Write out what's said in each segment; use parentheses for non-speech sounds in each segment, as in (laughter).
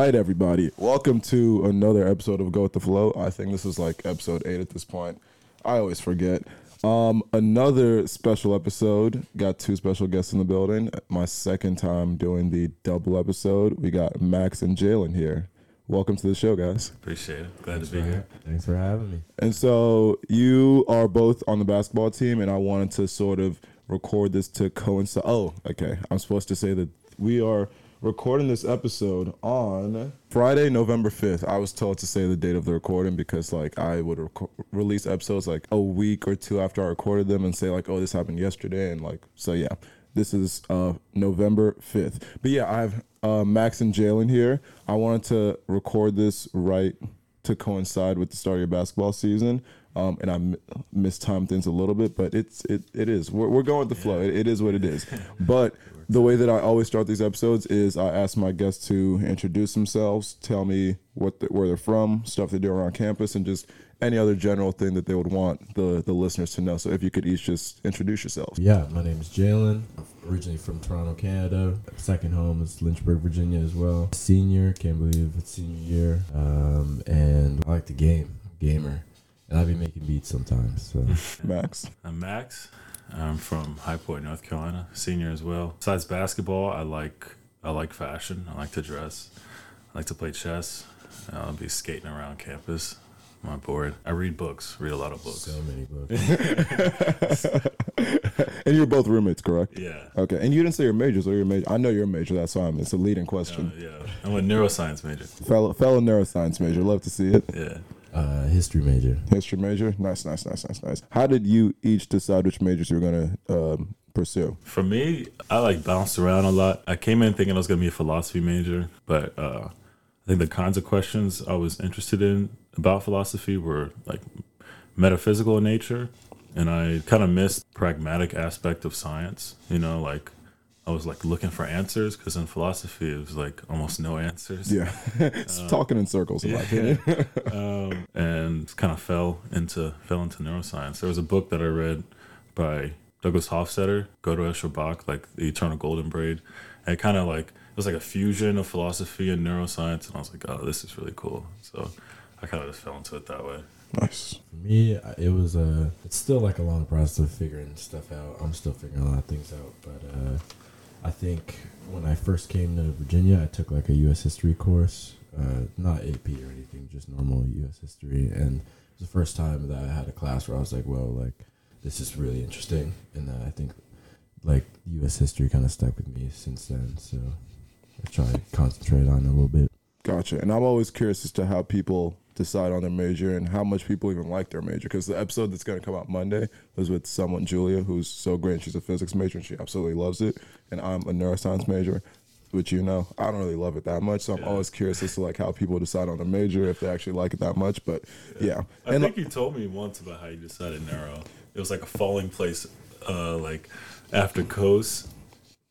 All right, everybody. Welcome to another episode of Go with the Flow. I think this is like episode eight at this point. I always forget. Um, another special episode. Got two special guests in the building. My second time doing the double episode. We got Max and Jalen here. Welcome to the show, guys. Appreciate it. Glad to be here. Thanks for having me. And so you are both on the basketball team, and I wanted to sort of record this to coincide. Oh, okay. I'm supposed to say that we are recording this episode on Friday, November 5th. I was told to say the date of the recording because, like, I would rec- release episodes like a week or two after I recorded them and say, like, oh, this happened yesterday. And, like, so yeah. This is uh, November 5th. But yeah, I have uh, Max and Jalen here. I wanted to record this right to coincide with the start of your basketball season. Um, and I m- mistimed things a little bit, but it's it it is. We're, we're going with the flow. It, it is what it is. But the way that I always start these episodes is I ask my guests to introduce themselves, tell me what the, where they're from, stuff they do around campus, and just any other general thing that they would want the the listeners to know. So if you could each just introduce yourselves. Yeah, my name is Jalen. Originally from Toronto, Canada. Second home is Lynchburg, Virginia as well. Senior, can't believe it's senior year. Um, and I like the game, gamer. And I be making beats sometimes. So (laughs) Max. I'm Max. I'm from High Point, North Carolina, senior as well. Besides basketball, I like I like fashion. I like to dress. I like to play chess. I'll be skating around campus. I'm board. I read books. Read a lot of books. so many books. (laughs) and you're both roommates, correct? Yeah. Okay. And you didn't say your majors or your major. I know you're major. That's why I'm. It's a leading Uh, question. yeah. I'm a neuroscience major. Fellow fellow neuroscience major. Love to see it. Yeah. Uh, history major. History major. Nice, nice, nice, nice, nice. How did you each decide which majors you were gonna um, pursue? For me, I like bounced around a lot. I came in thinking I was gonna be a philosophy major, but uh, I think the kinds of questions I was interested in about philosophy were like metaphysical in nature, and I kind of missed pragmatic aspect of science. You know, like I was like looking for answers because in philosophy it was like almost no answers. Yeah, (laughs) it's talking in circles in my opinion. (laughs) um, and kind of fell into fell into neuroscience. There was a book that I read by Douglas Hofstadter, Gödel Escher Bach, like the Eternal Golden Braid, and kind of like it was like a fusion of philosophy and neuroscience, and I was like, oh, this is really cool. So I kind of just fell into it that way. nice. For me, it was uh, it's still like a long process of figuring stuff out. I'm still figuring a lot of things out, but uh, I think when I first came to Virginia, I took like a U.S. history course, uh, not AP or anything, just normal U.S. history, and it was the first time that I had a class where I was like, well, like this is really interesting, and uh, I think like U.S. history kind of stuck with me since then. So I try to concentrate on it a little bit. Gotcha. And I'm always curious as to how people decide on their major and how much people even like their major. Because the episode that's going to come out Monday was with someone, Julia, who's so great. She's a physics major and she absolutely loves it. And I'm a neuroscience major, which you know, I don't really love it that much. So I'm Yeah. always curious as to like how people decide on a major if they actually like it that much. But yeah, I and think you told me once about how you decided neuro. It was like a falling place, uh, like after coast.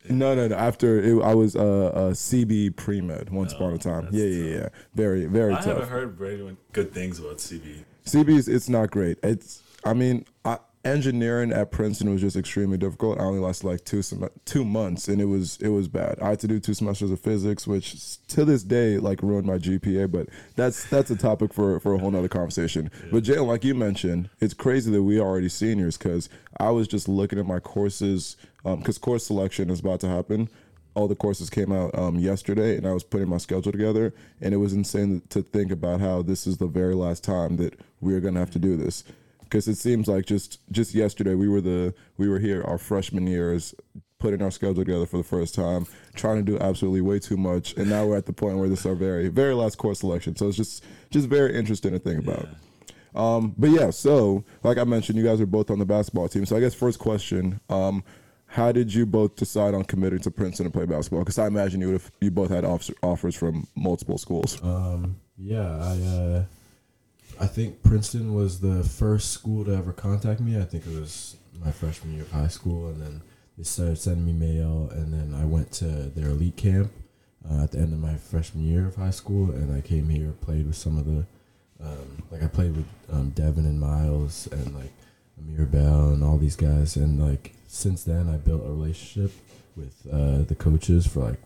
No, no, no. After it, I was uh, a CB pre med once upon Oh, a time. that's Yeah, yeah, yeah. Very, very tough. I tough. haven't heard very good things about CB. CB's it's not great. It's I mean, I, engineering at Princeton was just extremely difficult. I only lasted like two sem- two months, and it was it was bad. I had to do two semesters of physics, which to this day like ruined my GPA. But that's that's a topic for for a whole nother conversation. But Jalen, like you mentioned, it's crazy that we are already seniors because I was just looking at my courses because course selection is about to happen. All the courses came out um, yesterday and I was putting my schedule together and it was insane to think about how this is the very last time that we are going to have to do this. Because it seems like just just yesterday we were the we were here our freshman years putting our schedule together for the first time trying to do absolutely way too much and now we're at the point where this is our very very last course selection. So it's just just very interesting to think about. Um, but yeah, so like I mentioned, you guys are both on the basketball team. So I guess first question, um, how did you both decide on committing to Princeton to play basketball? Because I imagine you would have you both had offers, offers from multiple schools. Um, yeah, I uh, I think Princeton was the first school to ever contact me. I think it was my freshman year of high school, and then they started sending me mail, and then I went to their elite camp uh, at the end of my freshman year of high school, and I came here, played with some of the, um, like I played with um, Devin and Miles, and like Amir Bell and all these guys, and like since then I built a relationship with uh, the coaches for like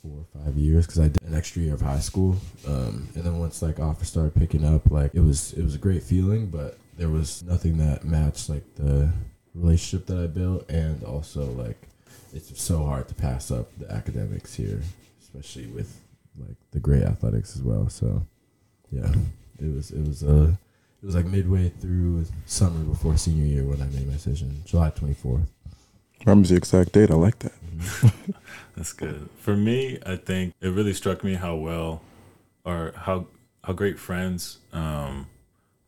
four or five years because I did an extra year of high school, um, and then once like offers started picking up, like it was it was a great feeling, but there was nothing that matched like the relationship that I built, and also like it's so hard to pass up the academics here, especially with like the great athletics as well. So yeah, it was it was uh it was like midway through summer before senior year when I made my decision, July twenty fourth. Remember the exact date. I like that. (laughs) That's good. For me, I think it really struck me how well or how how great friends um,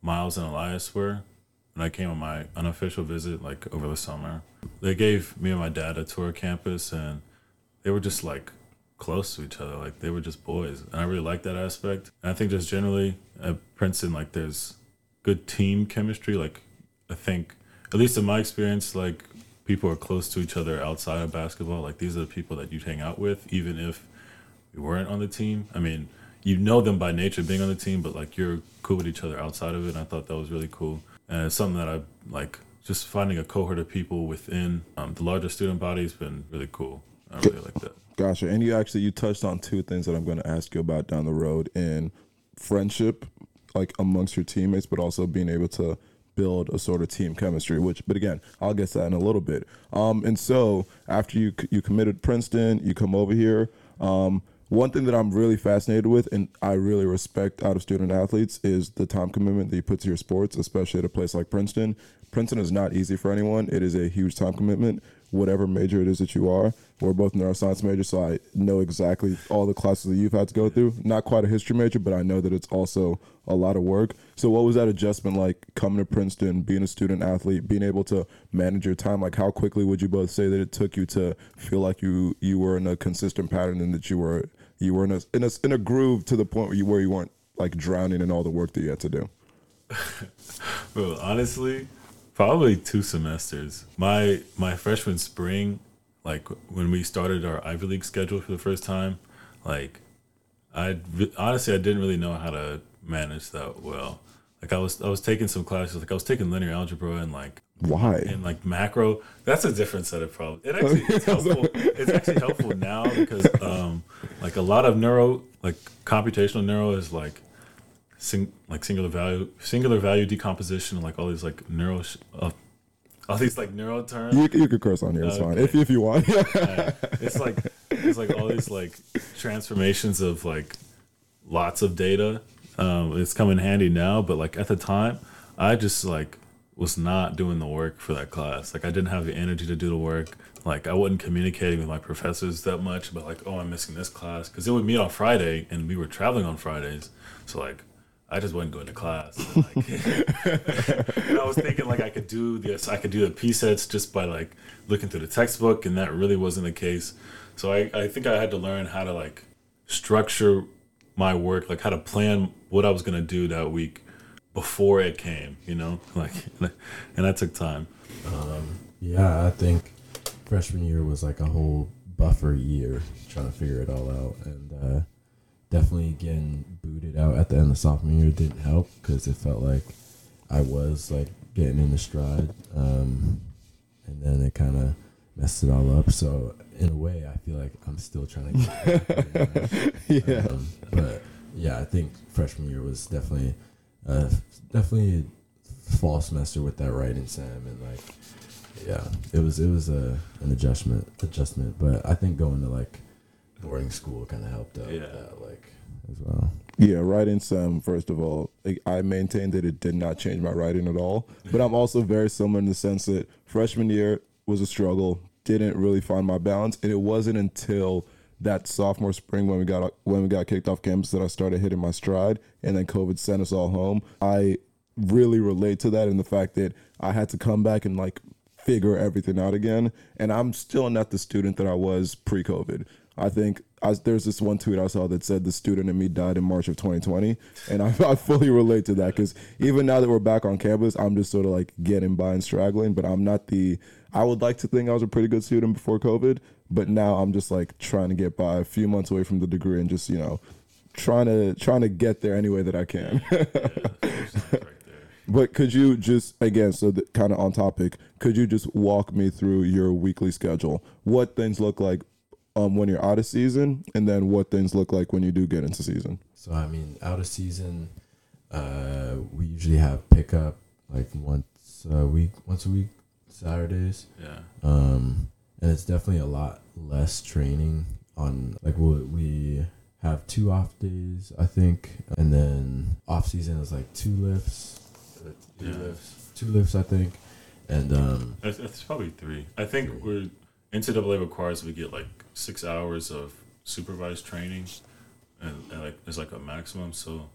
Miles and Elias were when I came on my unofficial visit like over the summer. They gave me and my dad a tour of campus and they were just like close to each other. Like they were just boys. And I really like that aspect. And I think just generally at Princeton, like there's good team chemistry. Like I think, at least in my experience, like people are close to each other outside of basketball. Like these are the people that you'd hang out with, even if we weren't on the team. I mean, you know them by nature being on the team, but like you're cool with each other outside of it. And I thought that was really cool. And it's something that I like just finding a cohort of people within um, the larger student body has been really cool. I really like that. Gotcha. And you actually you touched on two things that I'm going to ask you about down the road in friendship, like amongst your teammates, but also being able to build a sort of team chemistry. Which, but again, I'll get that in a little bit. Um, and so after you you committed Princeton, you come over here. Um, one thing that I'm really fascinated with, and I really respect out of student athletes, is the time commitment that you put to your sports, especially at a place like Princeton. Princeton is not easy for anyone. It is a huge time commitment, whatever major it is that you are. We're both neuroscience majors, so I know exactly all the classes that you've had to go through. Not quite a history major, but I know that it's also a lot of work. So, what was that adjustment like coming to Princeton, being a student athlete, being able to manage your time? Like, how quickly would you both say that it took you to feel like you you were in a consistent pattern and that you were you were in a in a, in a groove to the point where you where you weren't like drowning in all the work that you had to do? (laughs) Well, honestly, probably two semesters. My my freshman spring, like when we started our Ivy League schedule for the first time, like I honestly I didn't really know how to manage that well. Like I was I was taking some classes, like I was taking linear algebra and like Why? and like macro. That's a different set of problems. It (laughs) actually it's helpful. It's actually helpful now because um like a lot of neuro like computational neuro is like sing, like singular value singular value decomposition and like all these like neuro sh- uh, all these like neuro terms. You, you could curse on here. It's fine if if you want. (laughs) It's like it's like all these like transformations of like lots of data. Um, it's come in handy now, but like at the time, I just like was not doing the work for that class. Like I didn't have the energy to do the work. Like I wasn't communicating with my professors that much about like, oh, I'm missing this class because it would meet on Friday and we were traveling on Fridays. So like, I just wasn't going to class. And, like, (laughs) and I was thinking like I could do this, I could do the P sets just by like looking through the textbook, and that really wasn't the case. So I, I think I had to learn how to like structure my work, like how to plan what I was gonna do that week before it came, you know, (laughs) like, and that took time. Yeah, I think freshman year was like a whole buffer year trying to figure it all out, and uh, definitely getting booted out at the end of sophomore year didn't help because it felt like I was like getting in the stride, um, and then it kind of messed it all up. So in a way, I feel like I'm still trying to get. (laughs) yeah. Um, but yeah, I think freshman year was definitely, uh, definitely a fall semester with that writing sem and like, yeah, it was it was a an adjustment adjustment. But I think going to like boarding school kind of helped out Yeah. that like as well. Yeah, writing sem, first of all, like, I maintain that it did not change my writing at all. But I'm also very similar in the sense that freshman year was a struggle, didn't really find my balance. And it wasn't until that sophomore spring when we got when we got kicked off campus that I started hitting my stride and then COVID sent us all home. I really relate to that in the fact that I had to come back and like figure everything out again. And I'm still not the student that I was pre COVID. I think I, there's this one tweet I saw that said the student in me died in March of 2020. And I, (laughs) I fully relate to that because even now that we're back on campus, I'm just sort of like getting by and straggling. But I'm not the, I would like to think I was a pretty good student before COVID. But now I'm just like trying to get by a few months away from the degree and just, you know, trying to trying to get there any way that I can. But could you just again, so that kind of on topic, could you just walk me through your weekly schedule? What things look like um, when you're out of season, and then what things look like when you do get into season. So I mean, out of season, uh, we usually have pickup like once a week, once a week, Saturdays. Yeah. Um, and it's definitely a lot less training on like we we have two off days, I think, and then off season is like two lifts, uh, three Yeah. lifts, two lifts, I think, and um, It's, it's probably three. I think we're NCAA requires we get like six hours of supervised training, and, and like it's like a maximum. So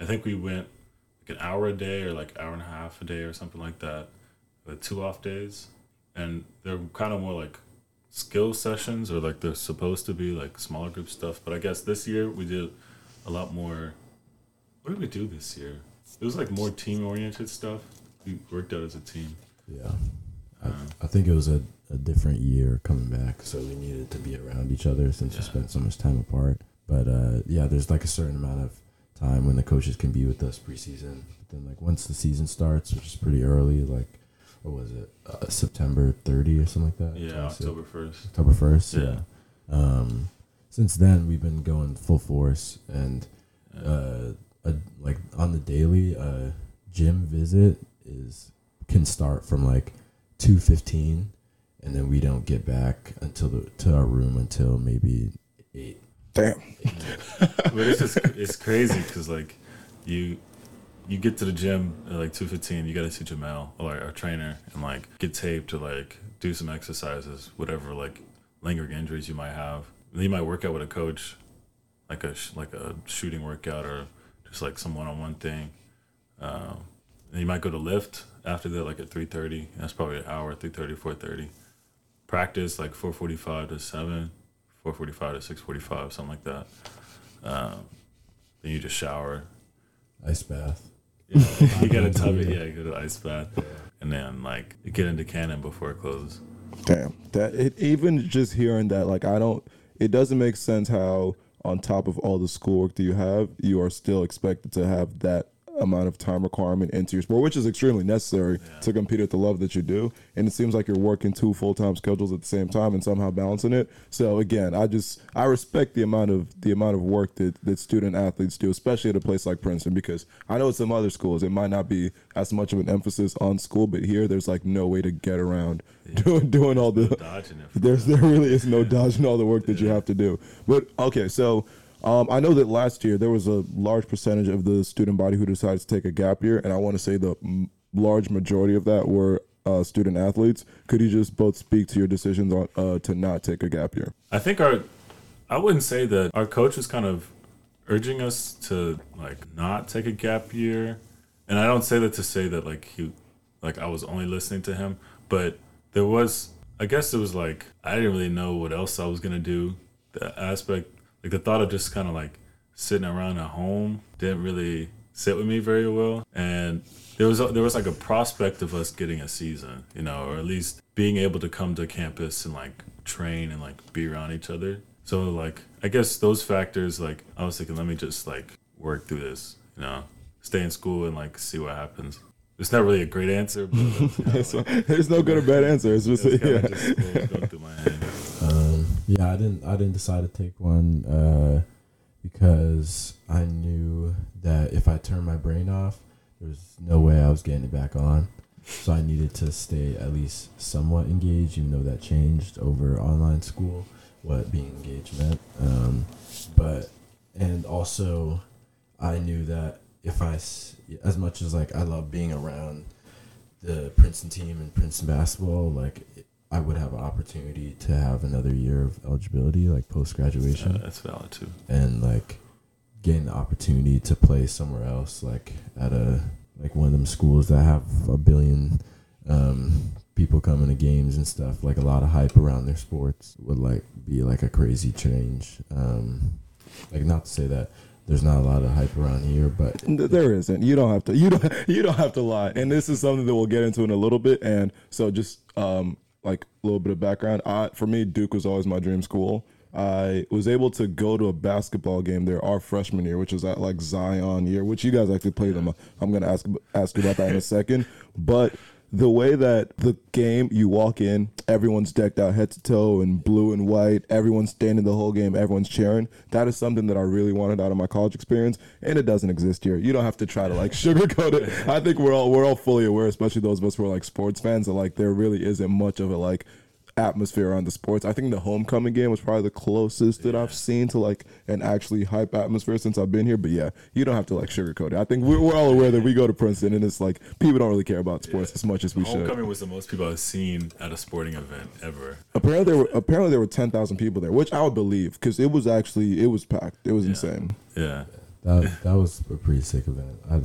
I think we went like an hour a day or like hour and a half a day or something like that, with two off days, and they're kind of more like skill sessions or like they're supposed to be like smaller group stuff. But I guess this year we did a lot more. What did we do this year? It was like more team oriented stuff. We worked out as a team. yeah, um, I, I think it was a, a different year coming back, so we needed to be around each other since we spent so much time apart. But uh, yeah, there's like a certain amount of time when the coaches can be with us preseason. But then like once the season starts, which is pretty early, like what was it, uh, September 30 or something like that? Yeah, October first. October 1st. Yeah. Yeah. Um, since then, we've been going full force and uh, a, like on the daily, uh, gym visit is can start from like two fifteen, and then we don't get back until the to our room until maybe eight. Damn. (laughs) but it's just it's crazy because like you you get to the gym at like two fifteen, you got to see Jamel or our trainer and like get taped to like do some exercises, whatever like lingering injuries you might have. Then you might work out with a coach, like a like a shooting workout or just like some one on one thing. Um, and you might go to lift after that, like at three thirty. That's probably an hour, 3.30, 4.30. Practice like four forty five to seven, four forty five to six forty five, something like that. Um, then you just shower. Ice bath. You, know, you get a (laughs) tub, yeah, you go to ice bath, and then like you get into cannon before it closes. Damn. That it even just hearing that, like I don't it doesn't make sense how on top of all the schoolwork that you have, you are still expected to have that amount of time requirement into your sport, which is extremely necessary to compete at the level that you do. And it seems like you're working two full time schedules at the same time and somehow balancing it. So again, I just I respect the amount of the amount of work that, that student athletes do, especially at a place like Princeton, because I know at some other schools it might not be as much of an emphasis on school, but here there's like no way to get around (laughs) doing doing all the Dodging it. there's there really is no dodging all the work that you have to do. But okay, so um, I know that last year there was a large percentage of the student body who decided to take a gap year, and I want to say the m- large majority of that were uh, student athletes. Could you just both speak to your decisions on uh, to not take a gap year? I think our, I wouldn't say that our coach was kind of urging us to like not take a gap year, and I don't say that to say that like he, like I was only listening to him, but there was, I guess it was like I didn't really know what else I was gonna do. The aspect, like the thought of just kind of like sitting around at home didn't really sit with me very well, and there was there was like a prospect of us getting a season, you know, or at least being able to come to campus and like train and like be around each other. So like I guess those factors, like I was thinking, let me just like work through this, you know, stay in school and like see what happens. It's not really a great answer, but (laughs) like, there's no good or bad answer. It's just kinda yeah. just going through my head. Yeah, I didn't. I didn't decide to take one uh, because I knew that if I turned my brain off, there's no way I was getting it back on. So I needed to stay at least somewhat engaged, even though that changed over online school. What being engaged meant, um, but and also I knew that if I, as much as like I love being around the Princeton team and Princeton basketball, like I would have an opportunity to have another year of eligibility, like post graduation, Uh, that's valid too. and like getting the opportunity to play somewhere else, like at a like one of them schools that have a billion um, people coming to games and stuff. Like a lot of hype around their sports would like be like a crazy change. Um, like not to say that there's not a lot of hype around here, but Th- There isn't. You don't have to. You don't. (laughs) You don't have to lie. And this is something that we'll get into in a little bit. And so, just um, like a little bit of background. I, for me, Duke was always my dream school. I was able to go to a basketball game there our freshman year, which was at like Zion year, which you guys actually played them. I'm gonna ask ask you about that in a second. But the way that the game you walk in, everyone's decked out head to toe in blue and white, everyone's standing the whole game, everyone's cheering. That is something that I really wanted out of my college experience, and it doesn't exist here. You don't have to try to like (laughs) sugarcoat it. I think we're all we're all fully aware, especially those of us who are like sports fans, that like there really isn't much of a like atmosphere around the sports. I think the homecoming game was probably the closest that I've seen to like an actually hype atmosphere since I've been here. But yeah, you don't have to like sugarcoat it. I think we're, we're all aware that we go to Princeton and it's like people don't really care about sports as much as we should. Homecoming was the most people I've seen at a sporting event ever. Apparently there were apparently there were ten thousand people there, which I would believe because it was actually it was packed. It was insane. Yeah. That that was a pretty sick event. I,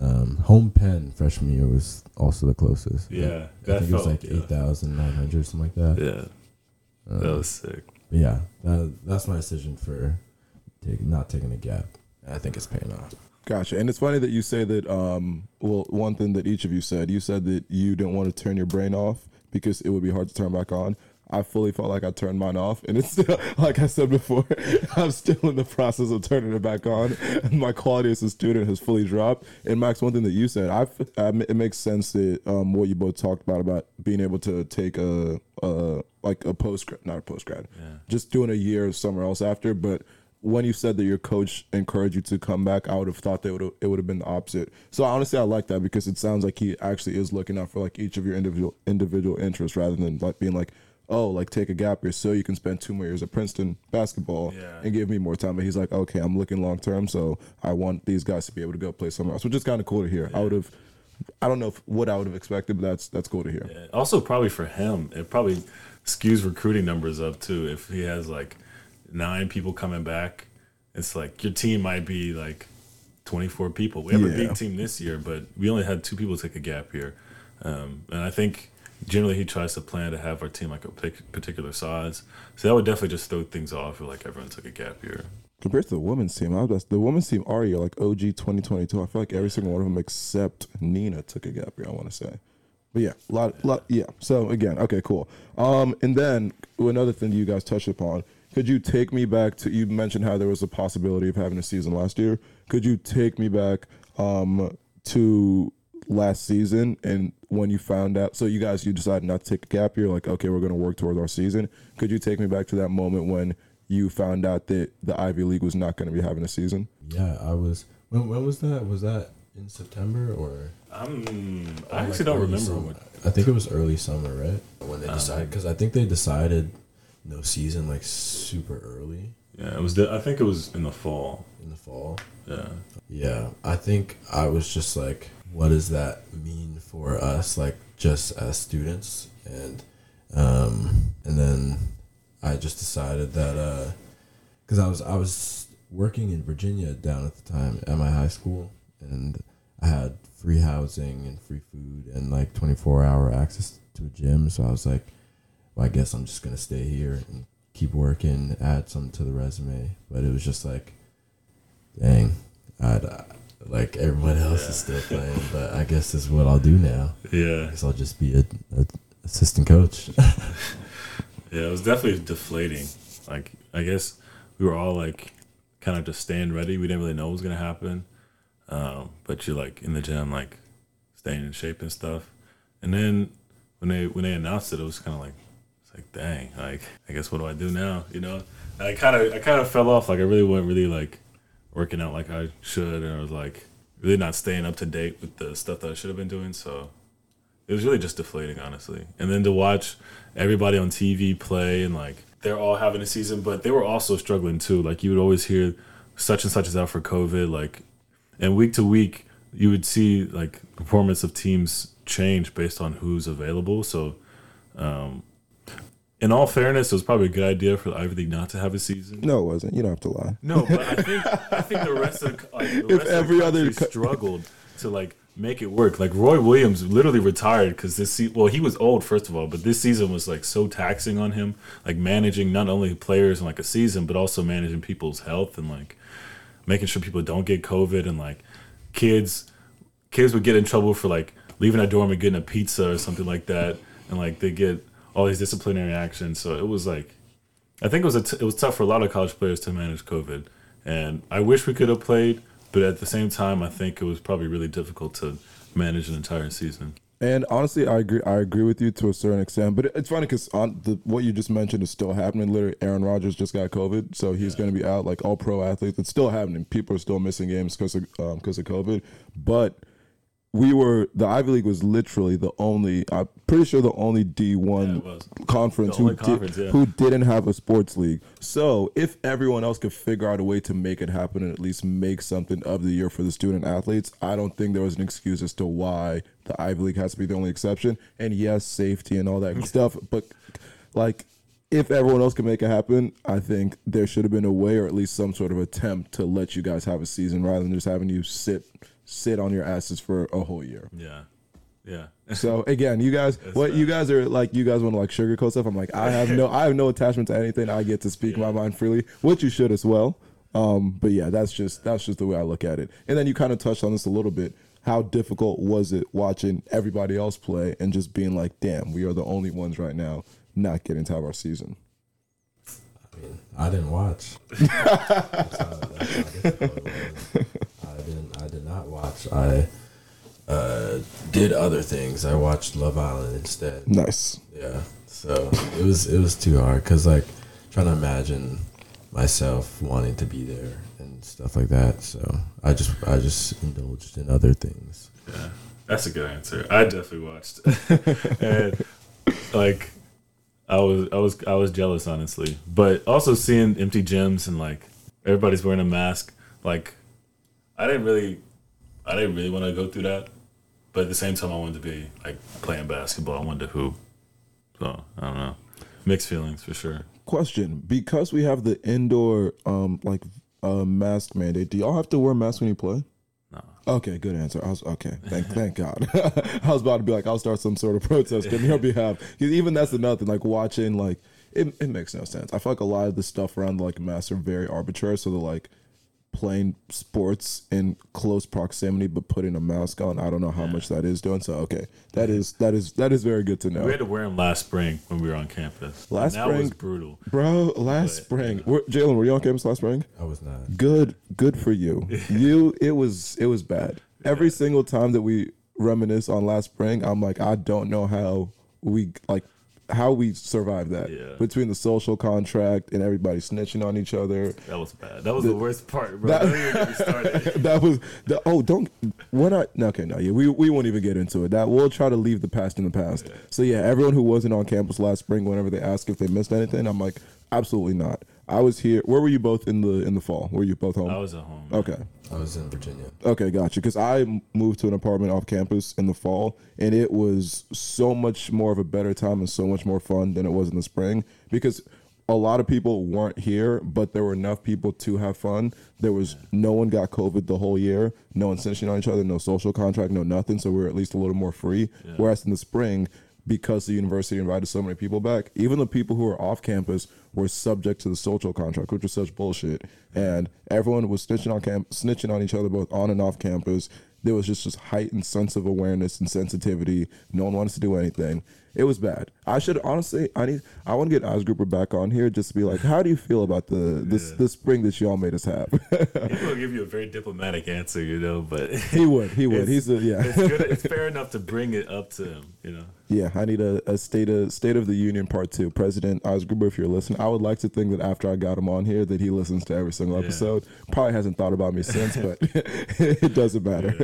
um, home Penn freshman year was also the closest. Yeah, I that think it was like yeah. eight thousand nine hundred, something like that. Yeah. That was sick. But yeah, that, that's my decision for take, not taking a gap. I think it's paying off. Gotcha. And it's funny that you say that. Um, well, one thing that each of you said, you said that you didn't want to turn your brain off because it would be hard to turn back on. I fully felt like I turned mine off, and it's still, (laughs) like I said before, (laughs) I'm still in the process of turning it back on. And (laughs) my quality as a student has fully dropped. And Max, one thing that you said, I it makes sense that um, what you both talked about about being able to take a, a like a post grad, not a post grad, yeah. just doing a year somewhere else after. But when you said that your coach encouraged you to come back, I would have thought that would it would have been the opposite. So honestly, I like that because it sounds like he actually is looking out for like each of your individual individual interests rather than like being like, oh, like take a gap year so you can spend two more years at Princeton basketball Yeah. and give me more time. But he's like, okay, I'm looking long term, so I want these guys to be able to go play somewhere else, which is kind of cool to hear. I would have. I don't know if, what I would have expected, but that's that's cool to hear. Yeah. Also, probably for him, it probably skews recruiting numbers up too. If he has like nine people coming back, it's like your team might be like 24 people. We have a big team this year, but we only had two people take a gap year. Um, and I think generally he tries to plan to have our team like a particular size. So that would definitely just throw things off if like everyone took a gap year. Compared to the women's team, I was the women's team are year like OG 2022. I feel like every single one of them except Nina took a gap year. I want to say, but yeah, lot, lot, yeah. So again, okay, cool. Um, and then another thing you guys touched upon. Could you take me back to? You mentioned how there was a possibility of having a season last year. Could you take me back um, to last season and when you found out? So you guys, you decided not to take a gap year. Like, okay, we're going to work towards our season. Could you take me back to that moment when you found out that the Ivy League was not going to be having a season? Yeah, I was. When when was that? Was that in September or? I'm, I oh, actually like don't remember. summer? What, I think it was early summer, right? When they um, decided, because I think they decided no season like super early yeah, it was. The, I think it was in the fall. in the fall. Yeah. Yeah, I think I was just like, what does that mean for us, like just as students, and um, and then I just decided that because I was I was working in Virginia down at the time at my high school, and I had free housing and free food and like twenty four hour access to a gym. So I was like, well, I guess I'm just gonna stay here and keep working, add some to the resume. But it was just like, dang, I'd uh, like everyone else is still playing, but I guess this is what I'll do now. Yeah. Guess I'll just be a, a assistant coach. (laughs) Yeah, it was definitely deflating. Like, I guess we were all like kind of just staying ready. We didn't really know what was gonna happen, um, but you're like in the gym, like staying in shape and stuff. And then when they when they announced it, it was kind of like it's like, dang, like I guess what do I do now? You know, and I kind of I kind of fell off. Like I really wasn't really like working out like I should, and I was like really not staying up to date with the stuff that I should have been doing. So it was really just deflating, honestly. And then to watch everybody on TV play and like they're all having a season, but they were also struggling too. Like you would always hear such and such is out for COVID, like, and week to week you would see like performance of teams change based on who's available. So, um, in all fairness, it was probably a good idea for Ivy League not to have a season. No, it wasn't. You don't have to lie. No, but I think I think the rest of the, like, the (laughs) If rest every of the other co- struggled to like make it work. Like Roy Williams literally retired because this se- well he was old first of all, but this season was like so taxing on him, like managing not only players in like a season but also managing people's health and like making sure people don't get COVID and like kids kids would get in trouble for like leaving a dorm and getting a pizza or something like that, and like they get all these disciplinary actions. So it was like, I think it was a t- it was tough for a lot of college players to manage COVID, and I wish we could have played, but at the same time, I think it was probably really difficult to manage an entire season. And honestly, I agree. I agree with you to a certain extent, but it's funny because on the what you just mentioned is still happening. Literally, Aaron Rodgers just got COVID, so he's going to be out. Like all pro athletes, it's still happening. People are still missing games because of um, because of COVID. But we were the Ivy League was literally the only. I'm pretty sure the only D one was. conference who conference, did, yeah. who didn't have a sports league. So if everyone else could figure out a way to make it happen and at least make something of the year for the student athletes, I don't think there was an excuse as to why the Ivy League has to be the only exception. And yes, safety and all that (laughs) stuff, but like if everyone else can make it happen, I think there should have been a way or at least some sort of attempt to let you guys have a season rather than just having you sit sit on your asses for a whole year. Yeah, yeah. So (laughs) again, you guys, what you guys are like, you guys want to like sugarcoat stuff. I'm like, I have no, I have no attachment to anything. I get to speak my mind freely, which you should as well. Um, but yeah, that's just that's just the way I look at it. And then you kind of touched on this a little bit. How difficult was it watching everybody else play and just being like, damn, we are the only ones right now not getting to have our season. I mean, I didn't watch. (laughs) That's how- that's how difficult it was. I didn't. I did not. I uh, did other things. I watched Love Island instead. Nice. Yeah. So it was it was too hard because like trying to imagine myself wanting to be there and stuff like that. So I just I just indulged in other things. Yeah, that's a good answer. I definitely watched, (laughs) and like, I was, I was, I was jealous, honestly. But also seeing empty gyms and like everybody's wearing a mask, like, I didn't really, I didn't really want to go through that. But at the same time, I wanted to be like playing basketball. I wanted to hoop. So I don't know, mixed feelings for sure. Question: Because we have the indoor um like uh, mask mandate, do y'all have to wear masks when you play? No. Okay, good answer. I was okay. Thank, thank God. (laughs) I was about to be like, I'll start some sort of protest on your behalf. 'Cause even that's another thing. Like watching, like it, it makes no sense. I feel like a lot of the stuff around like masks are very arbitrary. So they're like playing sports in close proximity, but putting a mask on. I don't know how much that is doing. So okay, that is that is that is very good to know. We had to wear them last spring when we were on campus. Last and that was spring? brutal. Bro, last But, spring, Were- Jalen, were you on campus last spring? I was not. Good, good for you. (laughs) You, it was, it was bad. Every single time that we reminisce on last spring, I'm like, I don't know how we like how we survived that Yeah. between the social contract and everybody snitching on each other. That was bad. That was the, worst part, bro. that- Don't even get me started. (laughs) that was the oh don't we're not okay no yeah we, we won't even get into it that we'll try to leave the past in the past so yeah everyone who wasn't on campus last spring whenever they ask if they missed anything i'm like absolutely not i was here where were you both in the in the fall were you both home I was at home. okay I was in Virginia. Okay, gotcha. Because I moved to an apartment off campus in the fall, and it was so much more of a better time and so much more fun than it was in the spring. Because a lot of people weren't here, but there were enough people to have fun. There was no one got COVID the whole year, no one on each other, no social contract, no nothing. So we were at least a little more free. Whereas in the spring, because the university invited so many people back, even the people who were off campus were subject to the social contract, which was such bullshit. And everyone was snitching on camp, snitching on each other both on and off campus. There was just this heightened sense of awareness and sensitivity. No one wanted to do anything. It was bad. I should honestly, I need, I want to get Eisgruber back on here just to be like, how do you feel about the this Yeah. the spring that y'all made us have? He will (laughs) give you a very diplomatic answer, you know, but (laughs) he would, he would. He's a yeah. it's good. It's fair (laughs) enough to bring it up to him, you know. Yeah, I need a, a state of state of the union part two. President Eisgruber, if you're listening, I would like to think that after I got him on here, that he listens to every single Yeah. episode. Probably hasn't thought about me since, but it doesn't matter.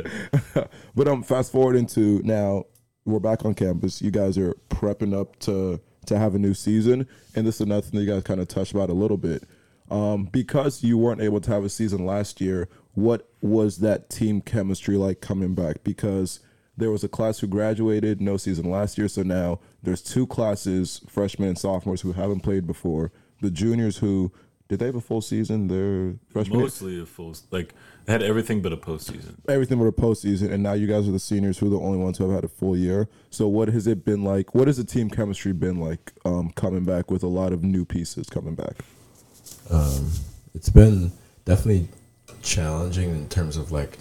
but I'm um, fast forward into now, we're back on campus. You guys are prepping up to to have a new season, and this is another thing that you guys kind of touched about a little bit. Um, because you weren't able to have a season last year, what was that team chemistry like coming back? Because there was a class who graduated, no season last year, so now there's two classes, freshmen and sophomores, who haven't played before. The juniors who did they have a full season? They're freshmen, Mostly a full, like had everything but a postseason. everything but a postseason, and now you guys are the seniors who are the only ones who have had a full year. So what has it been like? What has the team chemistry been like um, coming back with a lot of new pieces coming back? Um, it's been definitely challenging in terms of like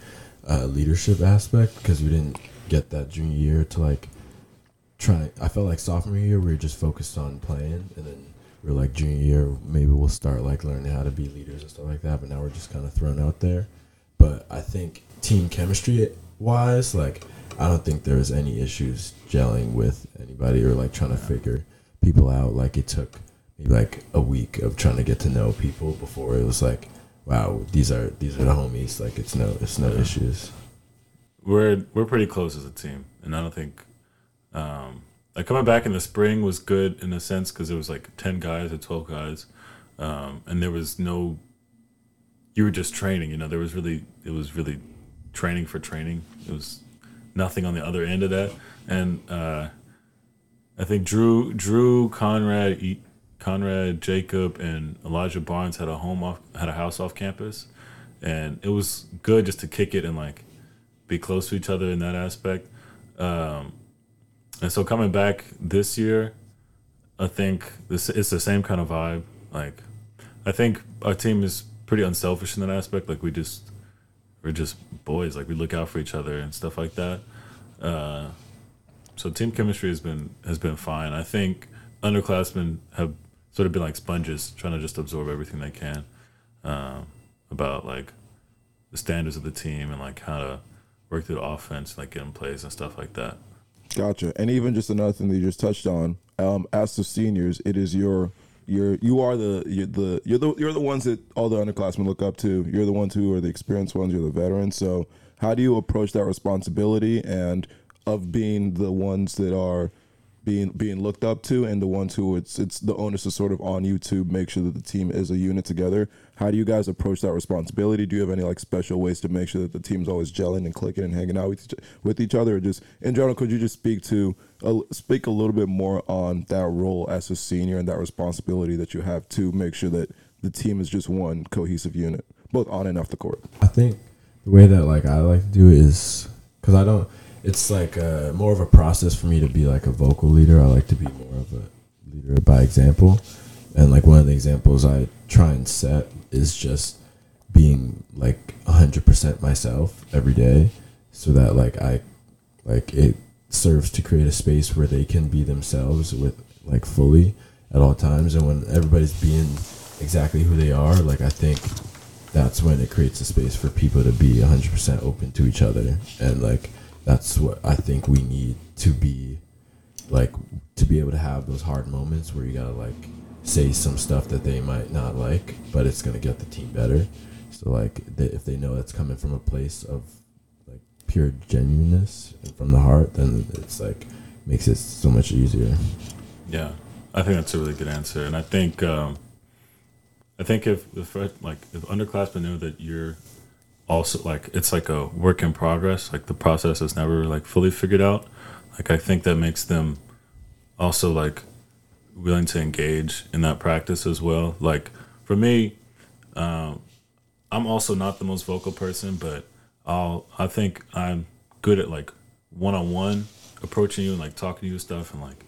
uh, leadership aspect because we didn't get that junior year to like try. I felt like sophomore year we were just focused on playing, and then we are like junior year maybe we'll start like learning how to be leaders and stuff like that. But now we're just kind of thrown out there. But I think team chemistry wise, like I don't think there was any issues gelling with anybody or like trying to figure people out. Like it took maybe like a week of trying to get to know people before it was like, wow, these are these are the homies. Like it's no it's no issues. we're we're pretty close as a team, and I don't think um, like coming back in the spring was good in a sense because it was like ten guys or twelve guys, um, and there was no. You were just training, you know. There was really it was really training for training. It was nothing on the other end of that, and uh, I think Drew Drew Conrad Conrad Jacob and Elijah Barnes had a home off had a house off campus, and it was good just to kick it and like be close to each other in that aspect. Um, and so coming back this year, I think this it's the same kind of vibe. Like, I think our team is pretty unselfish in that aspect. Like we just we're just boys. Like we look out for each other and stuff like that. Uh, so team chemistry has been has been fine. I think underclassmen have sort of been like sponges, trying to just absorb everything they can um, about like the standards of the team and like how to work through the offense, like get in plays and stuff like that. Gotcha. And even just another thing that you just touched on, um, as the seniors, it is your you're you are the you're the you're the you're the ones that all the underclassmen look up to. You're the ones who are the experienced ones. You're the veterans. So how do you approach that responsibility and of being the ones that are being being looked up to and the ones who it's it's the onus is sort of on you to make sure that the team is a unit together. How do you guys approach that responsibility? Do you have any like special ways to make sure that the team's always gelling and clicking and hanging out with each, with each other? Or just in general, could you just speak to uh, speak a little bit more on that role as a senior and that responsibility that you have to make sure that the team is just one cohesive unit, both on and off the court? I think the way that like I like to do it is because I don't. It's like uh more of a process for me to be like a vocal leader. I like to be more of a leader by example, and like one of the examples I try and set is just being like hundred percent myself every day, so that like I like it serves to create a space where they can be themselves with like fully at all times, and when everybody's being exactly who they are, like I think that's when it creates a space for people to be 100% open to each other. And like that's what i think we need to be like to be able to have those hard moments where you gotta like say some stuff that they might not like but it's gonna get the team better. So like they, if they know it's coming from a place of like pure genuineness and from the heart then it's like makes it so much easier. Yeah, I think that's a really good answer, and I think um, I think if if like if underclassmen know that you're also like it's like a work in progress, like the process is never like fully figured out. Like I think that makes them also like willing to engage in that practice as well. Like for me, um, I'm also not the most vocal person, but I'll I think I'm good at like one on one approaching you and like talking to you stuff and like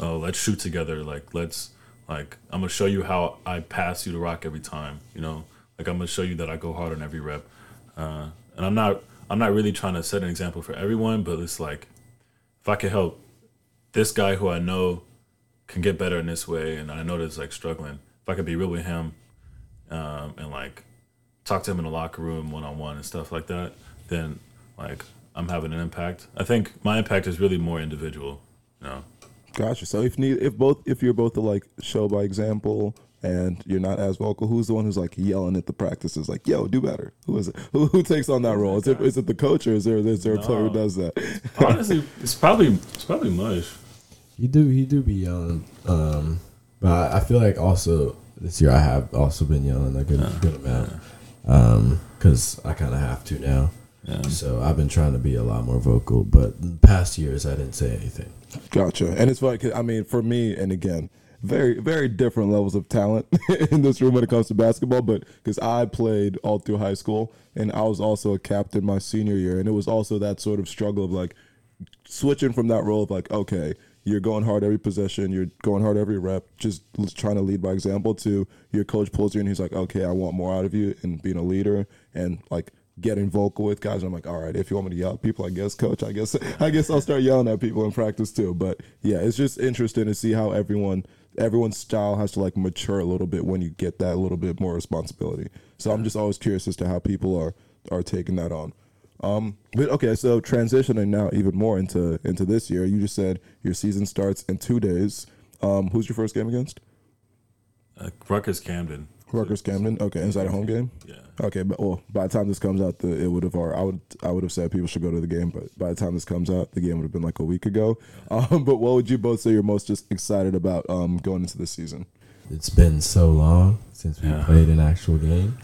oh let's shoot together like let's like i'm gonna show you how i pass you the rock every time you know like i'm gonna show you that i go hard on every rep uh, and i'm not i'm not really trying to set an example for everyone but it's like if i can help this guy who i know can get better in this way and i know that's like struggling if i could be real with him um, and like talk to him in the locker room one-on-one and stuff like that then like i'm having an impact i think my impact is really more individual you know Gotcha. So if need if both if you're both the like show by example and you're not as vocal, who's the one who's like yelling at the practices like, "Yo, do better"? Who is it? Who, who takes on that role? Is it is it the coach or is there is there a player who does that? (laughs) honestly it's probably it's probably mush He do he do be yelling, um, but I, I feel like also this year I have also been yelling a good good amount, um, because I kind of have to now. Yeah. So I've been trying to be a lot more vocal, but in past years I didn't say anything. Gotcha. And it's funny. 'cause, I mean, for me, and again, very very different levels of talent (laughs) in this room when it comes to basketball. But because I played all through high school, and I was also a captain my senior year, and it was also that sort of struggle of like switching from that role of like, okay, you're going hard every possession, you're going hard every rep, just trying to lead by example. To your coach pulls you and he's like, okay, I want more out of you, and being a leader and like getting vocal with guys. I'm like, all right, if you want me to yell at people, I guess, coach, I guess, (laughs) I guess I'll start yelling at people in practice too. But yeah, it's just interesting to see how everyone. Everyone's style has to like mature a little bit when you get that little bit more responsibility. So I'm just always curious as to how people are are taking that on. Um, but okay, so transitioning now even more into into this year. You just said your season starts in two days. Um, who's your first game against? Uh, Rutgers Camden. Rutgers Camden. Okay, is that a home game? Yeah. Okay, but well, by the time this comes out, the, it would have. Or I would I would have said people should go to the game, but by the time this comes out, the game would have been like a week ago. Um, but what would you both say you're most just excited about um, going into this season? It's been so long since we Yeah. played an actual game,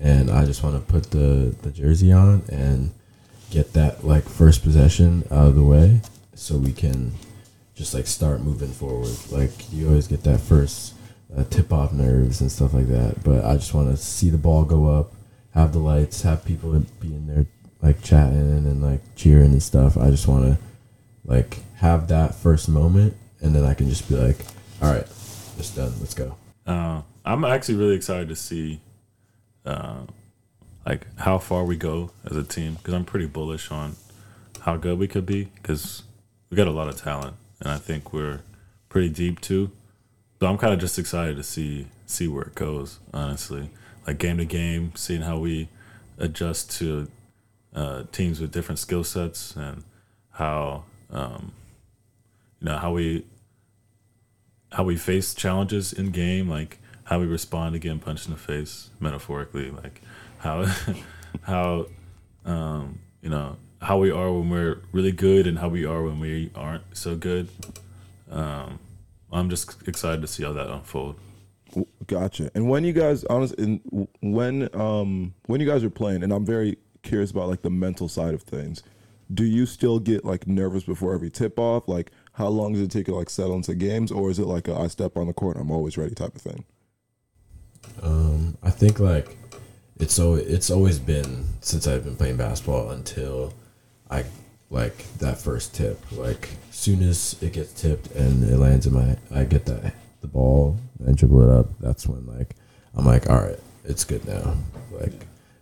and I just want to put the the jersey on and get that like first possession out of the way, so we can just like start moving forward. Like you always get that first uh, tip off nerves and stuff like that, but I just want to see the ball go up, have the lights, have people be in there like chatting and like cheering and stuff. I just want to like have that first moment, and then I can just be like, all right, it's done. Let's go. Uh, I'm actually really excited to see, uh, like how far we go as a team because I'm pretty bullish on how good we could be because we got a lot of talent and I think we're pretty deep too. So I'm kind of just excited to see see where it goes. Honestly, like game to game, seeing how we adjust to uh, teams with different skill sets and how um, you know how we how we face challenges in game, like how we respond to getting punched in the face, metaphorically, like how (laughs) how um, you know how we are when we're really good and how we are when we aren't so good. Um, I'm just excited to see how that unfold. Gotcha. And when you guys, honest, in when um when you guys are playing, and I'm very curious about like the mental side of things. Do you still get like nervous before every tip off? Like, how long does it take to like settle into games, or is it like a, I step on the court, I'm always ready type of thing? Um, I think like it's so it's always been since I've been playing basketball until I like that first tip. Like soon as it gets tipped and it lands in my, I get that the ball and dribble it up. That's when like I'm like, all right, it's good now. Like,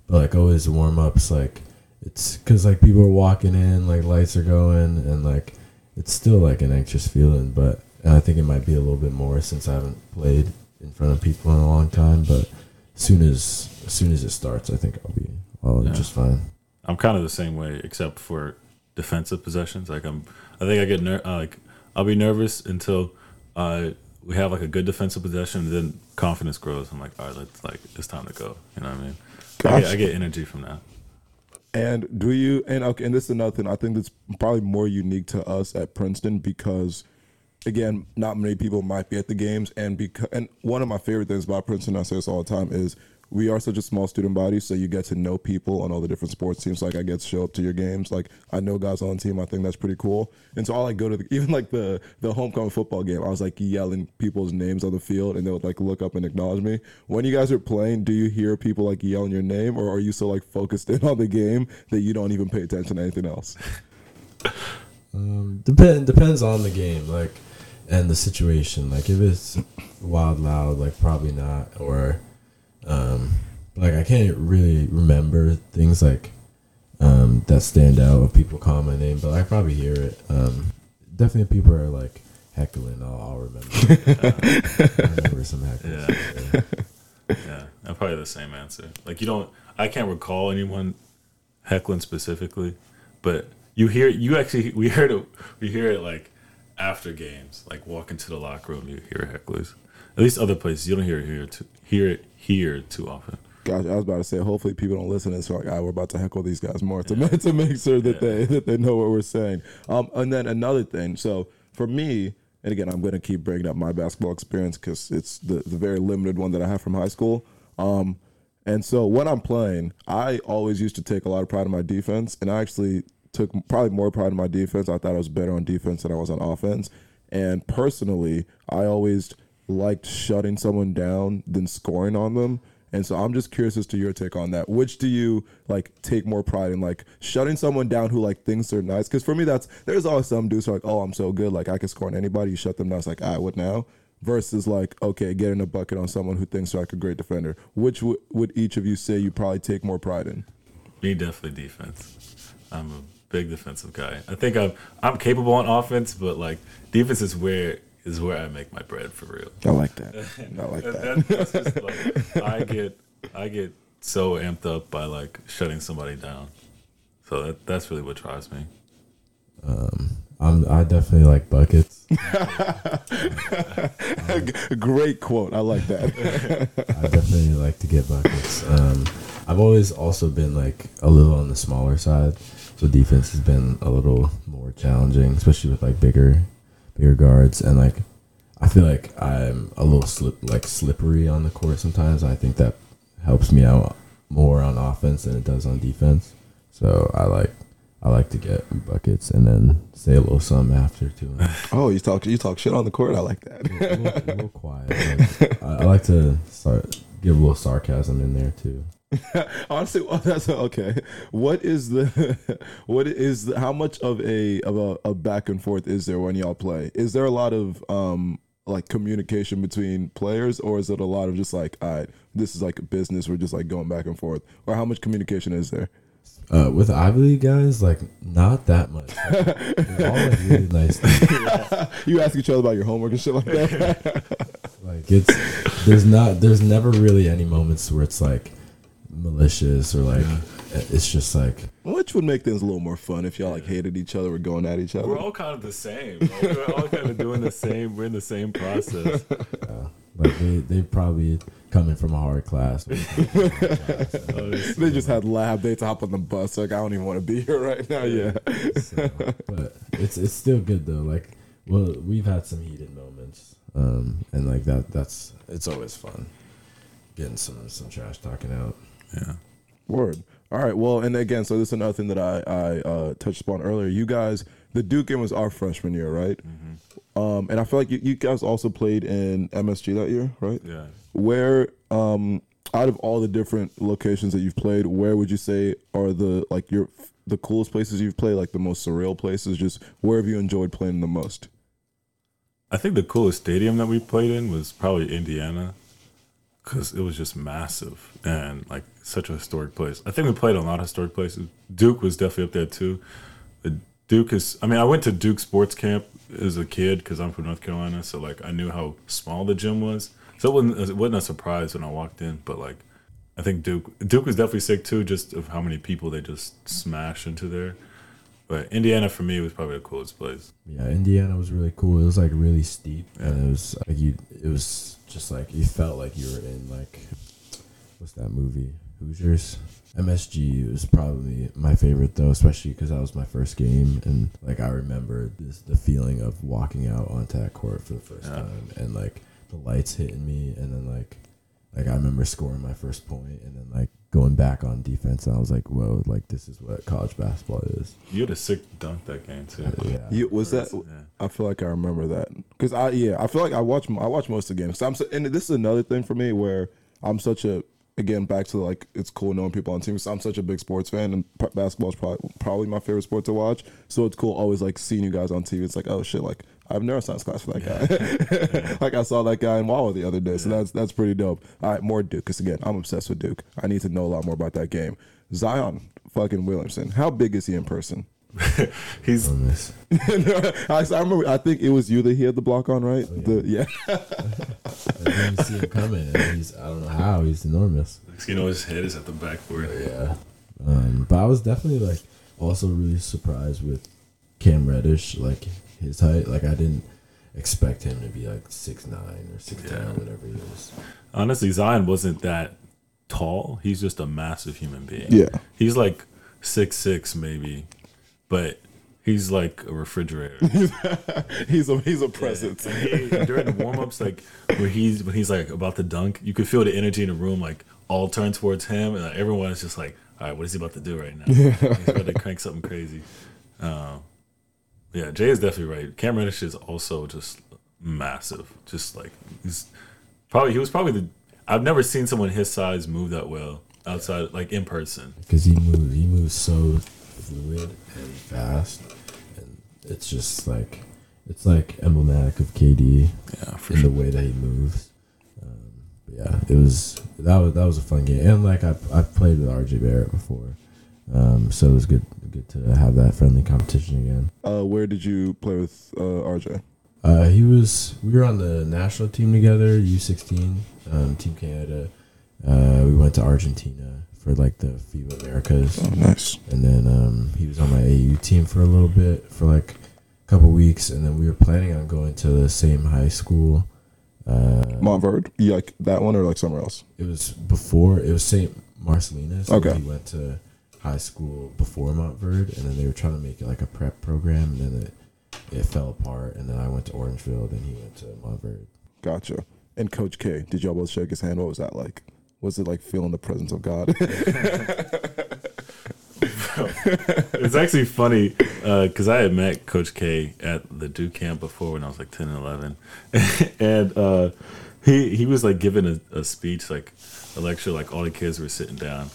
but like always warm ups like it's because like people are walking in, like lights are going, and like it's still like an anxious feeling. But and I think it might be a little bit more since I haven't played in front of people in a long time. But as soon as as soon as it starts, I think I'll be I'll Yeah. just fine. I'm kind of the same way, except for defensive possessions. Like I'm, I think I get ner- uh, like I'll be nervous until uh, we have like a good defensive possession, then confidence grows. I'm like, all right, let's like it's time to go. You know what I mean? I, get, I get energy from that. And do you and okay, and this is another thing I think that's probably more unique to us at Princeton because again, not many people might be at the games and because and one of my favorite things about Princeton, I say this all the time, is we are such a small student body, so you get to know people on all the different sports teams. Like I get to show up to your games. Like I know guys on team. I think that's pretty cool. And so I like go to the, (laughs) even like the the homecoming football game. I was like yelling people's names on the field, and they would like look up and acknowledge me. When you guys are playing, do you hear people like yelling your name, or are you so like focused in on the game that you don't even pay attention to anything else? (laughs) Um, depend depends on the game, like, and the situation. Like, if it's wild, loud, like probably not. Or, um, like I can't really remember things like um, that stand out of people calling my name, but I probably hear it. Um, definitely, people are like heckling. I'll, I'll remember. (laughs) I remember some heckles. Yeah. Yeah, I'm probably the same answer. Like you don't, I can't recall anyone heckling specifically, but you hear, you actually, we heard it, we hear it like after games, like walk into the locker room, you hear hecklers. At least other places, you don't hear it here too, hear it here too often. Gosh, I was about to say. Hopefully, people don't listen and so like, ah, we're about to heckle these guys more to make to make sure that they (laughs) that they know what we're saying. Um, and then another thing. So for me, and again, I'm going to keep bringing up my basketball experience because it's the the very limited one that I have from high school. Um, and so when I'm playing, I always used to take a lot of pride in my defense, and I actually took probably more pride in my defense. I thought I was better on defense than I was on offense. And personally, I always liked shutting someone down than scoring on them. And so I'm just curious as to your take on that. Which do you like take more pride in, like shutting someone down who like thinks they're nice? Because for me, that's there's always some dudes who are like, oh, I'm so good, like I can score on anybody. You shut them down, it's like, I what now? Versus like, okay, getting a bucket on someone who thinks they're like a great defender. Which w- would each of you say you probably take more pride in? Me definitely defense. I'm a big defensive guy. I think I'm I'm capable on offense, but like defense is where is where I make my bread for real. I like that. I like that. That- that's just like I get I get so amped up by like shutting somebody down. So that, that's really what drives me. Um, I'm I definitely like buckets. (laughs) Great quote. I like that. (laughs) I definitely like to get buckets. Um, I've always also been like a little on the smaller side, so defense has been a little more challenging, especially with like bigger, bigger guards, and like I feel like I'm a little slip like slippery on the court sometimes. I think that helps me out more on offense than it does on defense. So I like I like to get buckets and then say a little something after too. (laughs) oh, you talk you talk shit on the court. I like that. a, little, a little quiet. Like, I, I like to start give a little sarcasm in there too. (laughs) Honestly, (laughs) well, that's okay. What is the (laughs) what is the, how much of a of a, a back and forth is there when y'all play? Is there a lot of um like communication between players, or is it a lot of just like, all right, this is like a business, we're just like going back and forth, or how much communication is there? Uh, with Ivy League guys, like not that much. Like, all like really nice. You ask each other about your homework and shit like that. like it's there's not there's never really any moments where it's like malicious or like it's just like Which would make things a little more fun if y'all like hated each other or going at each other. We're all kind of the same. Like, we're all kind of doing the same. We're in the same process. (laughs) uh, like they they probably coming from a hard class. (laughs) They just had lab dates. Hop on the bus. Like I don't even want to be here right now. Yeah. So, but it's it's still good though. Like well, we've had some heated moments, um, and like that that's it's always fun getting some some trash talking out. Yeah. Word. All right. Well, and again, so this is another thing that I I uh, touched upon earlier. You guys, the Duke game was our freshman year, right? Mm-hmm. Um, and I feel like you, you guys also played in MSG that year, right? Yeah. Where um out of all the different locations that you've played, where would you say are the like your the coolest places you've played, like the most surreal places? Just where have you enjoyed playing the most? I think the coolest stadium that we played in was probably Indiana, because it was just massive and like such a historic place. I think we played a lot of historic places. Duke was definitely up there too. Uh, Duke is. I mean, I went to Duke sports camp as a kid because I'm from North Carolina, so like I knew how small the gym was. So it wasn't it wasn't a surprise when I walked in, but like I think Duke Duke was definitely sick too, just of how many people they just smash into there. But Indiana for me was probably the coolest place. Yeah, Indiana was really cool. It was like really steep, and it was like you. It was just like you felt like you were in like what's that movie Hoosiers. MSG was probably my favorite though, especially because that was my first game, and like I remember this, the feeling of walking out onto that court for the first Yeah. time, and like the lights hitting me, and then like like I remember scoring my first point, and then like going back on defense, and I was like, whoa, like this is what college basketball is. You had a sick dunk that game too. Yeah, You, was that? Yeah. I feel like I remember that because I yeah I feel like I watch I watch most of the games. So I'm so, and this is another thing for me where I'm such a again back to like it's cool knowing people on teams. I'm such a big sports fan and p- basketball is probably probably my favorite sport to watch. So it's cool always like seeing you guys on TV. It's like oh shit like I have neuroscience class for that guy. (laughs) like I saw that guy in Wawa the other day. So that's that's pretty dope. All right, more Duke because again I'm obsessed with Duke. I need to know a lot more about that game. Zion fucking Williamson. How big is he in person? (laughs) He's on this. (laughs) I, I remember. I think it was you that he had the block on, right? The yeah. I didn't see him coming. He's I don't know how he's enormous. you know his head is at the backboard. Yeah. Um, but I was definitely like also really surprised with Cam Reddish, like his height. Like I didn't expect him to be like six nine or six ten Yeah. or whatever he is. Honestly, Zion wasn't that tall. He's just a massive human being. Yeah. He's like six six maybe, but he's like a refrigerator. (laughs) he's a he's a presence. And he, during the warm ups, like where he's when he's like about to dunk, you could feel the energy in the room, like all turn towards him, and like, everyone's just like, "All right, what is he about to do right now? (laughs) He's about to crank something crazy." Um, yeah, Jay is definitely right. Cam Reddish is also just massive. Just like he's probably he was probably the I've never seen someone his size move that well outside like in person. Because he moves, he moves so fluid and fast, and it's just like it's like emblematic of KD Yeah, for in sure. the way that he moves. Um, but yeah, it was that was that was a fun game, and like I I played with RJ Barrett before, um, so it was good good to have that friendly competition again. Uh, where did you play with uh, RJ? Uh, he was we were on the national team together, U sixteen, um, Team Canada. Uh, we went to Argentina for like the FIBA Americas, Oh, nice. and then um, he was on my AU team for a little bit for like a couple weeks, and then we were planning on going to the same high school. Uh, Montverde, like that one or like somewhere else? it was before it was Saint Marcellinus. So Okay. he went to high school before Montverde, and then they were trying to make it like a prep program, and then it it fell apart, and then I went to Orangeville, and he went to Montverde. Gotcha. And Coach K, did y'all both shake his hand? What was that like? Was it like feeling the presence of God? (laughs) it's actually funny because I had met Coach K at the Duke camp before when I was like 10 and 11. (laughs) and uh, he, he was like giving a, a speech, like a lecture, like all the kids were sitting down.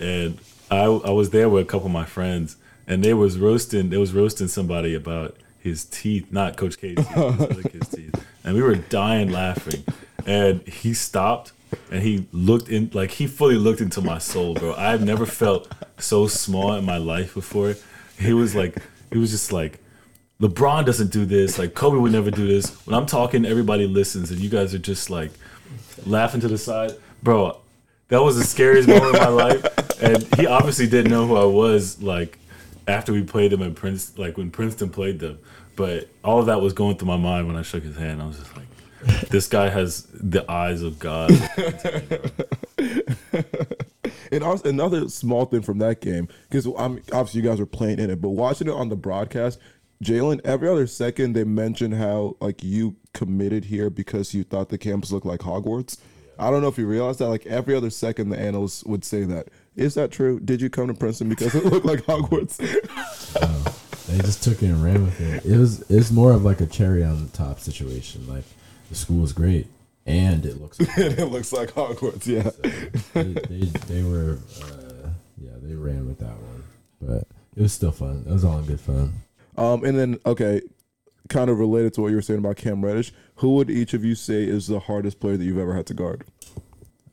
And I, I was there with a couple of my friends and they was roasting, they was roasting somebody about his teeth, not Coach K's teeth, his teeth. (laughs) And we were dying laughing. And he stopped and he looked in like he fully looked into my soul, bro. I've never felt so small in my life before. He was like he was just like LeBron doesn't do this, like Kobe would never do this. When I'm talking, everybody listens and you guys are just like laughing to the side. Bro, that was the scariest moment of my life. And he obviously didn't know who I was like after we played them in Prince like when Princeton played them. But all of that was going through my mind when I shook his hand. I was just like this guy has the eyes of God. (laughs) And also another small thing from that game, because I'm obviously you guys were playing in it, but watching it on the broadcast, Jalen, every other second they mentioned how like you committed here because you thought the campus looked like Hogwarts. I don't know if you realize that. Like every other second, the analysts would say that. Is that true? Did you come to Princeton because it looked like Hogwarts? (laughs) They just took it and ran with it. It was it's more of like a cherry on the top situation. Like the school is great and it looks. (laughs) Good. and it looks like Hogwarts. Yeah. they, they, they were uh, yeah they ran with that one, but it was still fun. It was all in good fun. Um, and then okay, kind of related to what you were saying about Cam Reddish, who would each of you say is the hardest player that you've ever had to guard?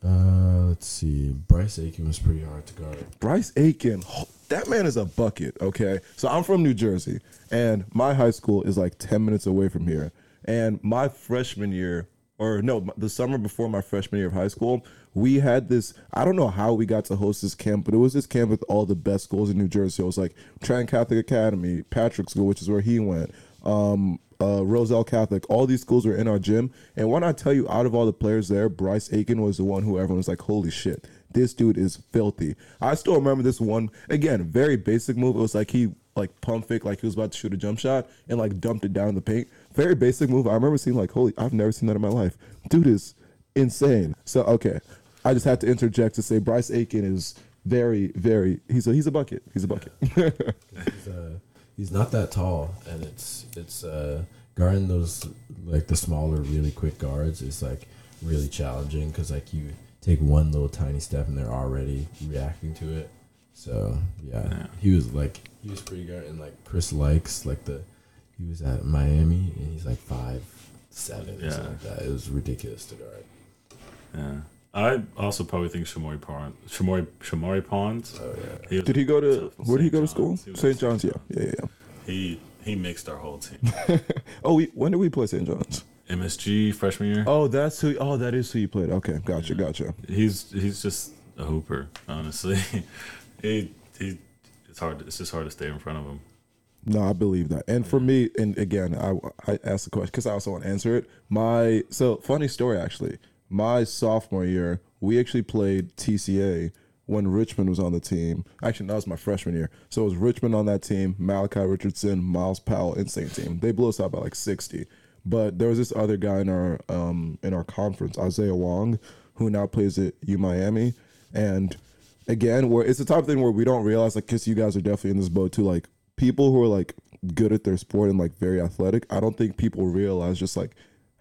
Uh, let's see. Bryce Aiken was pretty hard to guard. Bryce Aiken, that man is a bucket. Okay, so I'm from New Jersey, and my high school is like 10 minutes away from here. And my freshman year, or no, the summer before my freshman year of high school, we had this. I don't know how we got to host this camp, but it was this camp with all the best schools in New Jersey. It was like Trent Catholic Academy, Patrick School, which is where he went. Um, uh, Roselle Catholic, all these schools were in our gym. And when I tell you, out of all the players there, Bryce Aiken was the one who everyone was like, holy shit, this dude is filthy. I still remember this one, again, very basic move. It was like he like pump fake, like he was about to shoot a jump shot and like dumped it down in the paint. Very basic move. I remember seeing like, holy, I've never seen that in my life. Dude is insane. So, okay. I just had to interject to say Bryce Aiken is very, very, he's a, he's a bucket. He's a bucket. (laughs) He's, uh, he's not that tall, and it's it's uh, guarding those like the smaller, really quick guards is like really challenging because like you take one little tiny step and they're already reacting to it. So yeah, Yeah. he was like he was pretty good, and like Chris Lykes like the he was at Miami and he's like five seven or Yeah. something like that. It was ridiculous to guard. Yeah. I also probably think Shamorie Pond, Shamorie Shamorie Ponds. Oh yeah. He was- Did he go to, where did he St. go to school? John's. He was St. John's, yeah. Yeah, yeah, yeah. He he mixed our whole team. (laughs) Oh, we, when did we play St. John's? MSG freshman year. Oh, that's who. Oh, that is who you played. Okay, gotcha, gotcha. He's he's just a hooper. Honestly, (laughs) he he. It's hard. It's just hard to stay in front of him. No, I believe that. And for me, and again, I I asked the question because I also want to answer it. My so funny story actually. My sophomore year, we actually played TCA when Richmond was on the team. Actually, that was my freshman year. So it was Richmond on that team, Malachi Richardson, Myles Powell, insane team. They blew us out by like sixty. But there was this other guy in our um in our conference, Isaiah Wong, who now plays at U Miami, and again, where it's the type of thing where we don't realize, like, because you guys are definitely in this boat too. Like, people who are like good at their sport and like very athletic, I don't think people realize just like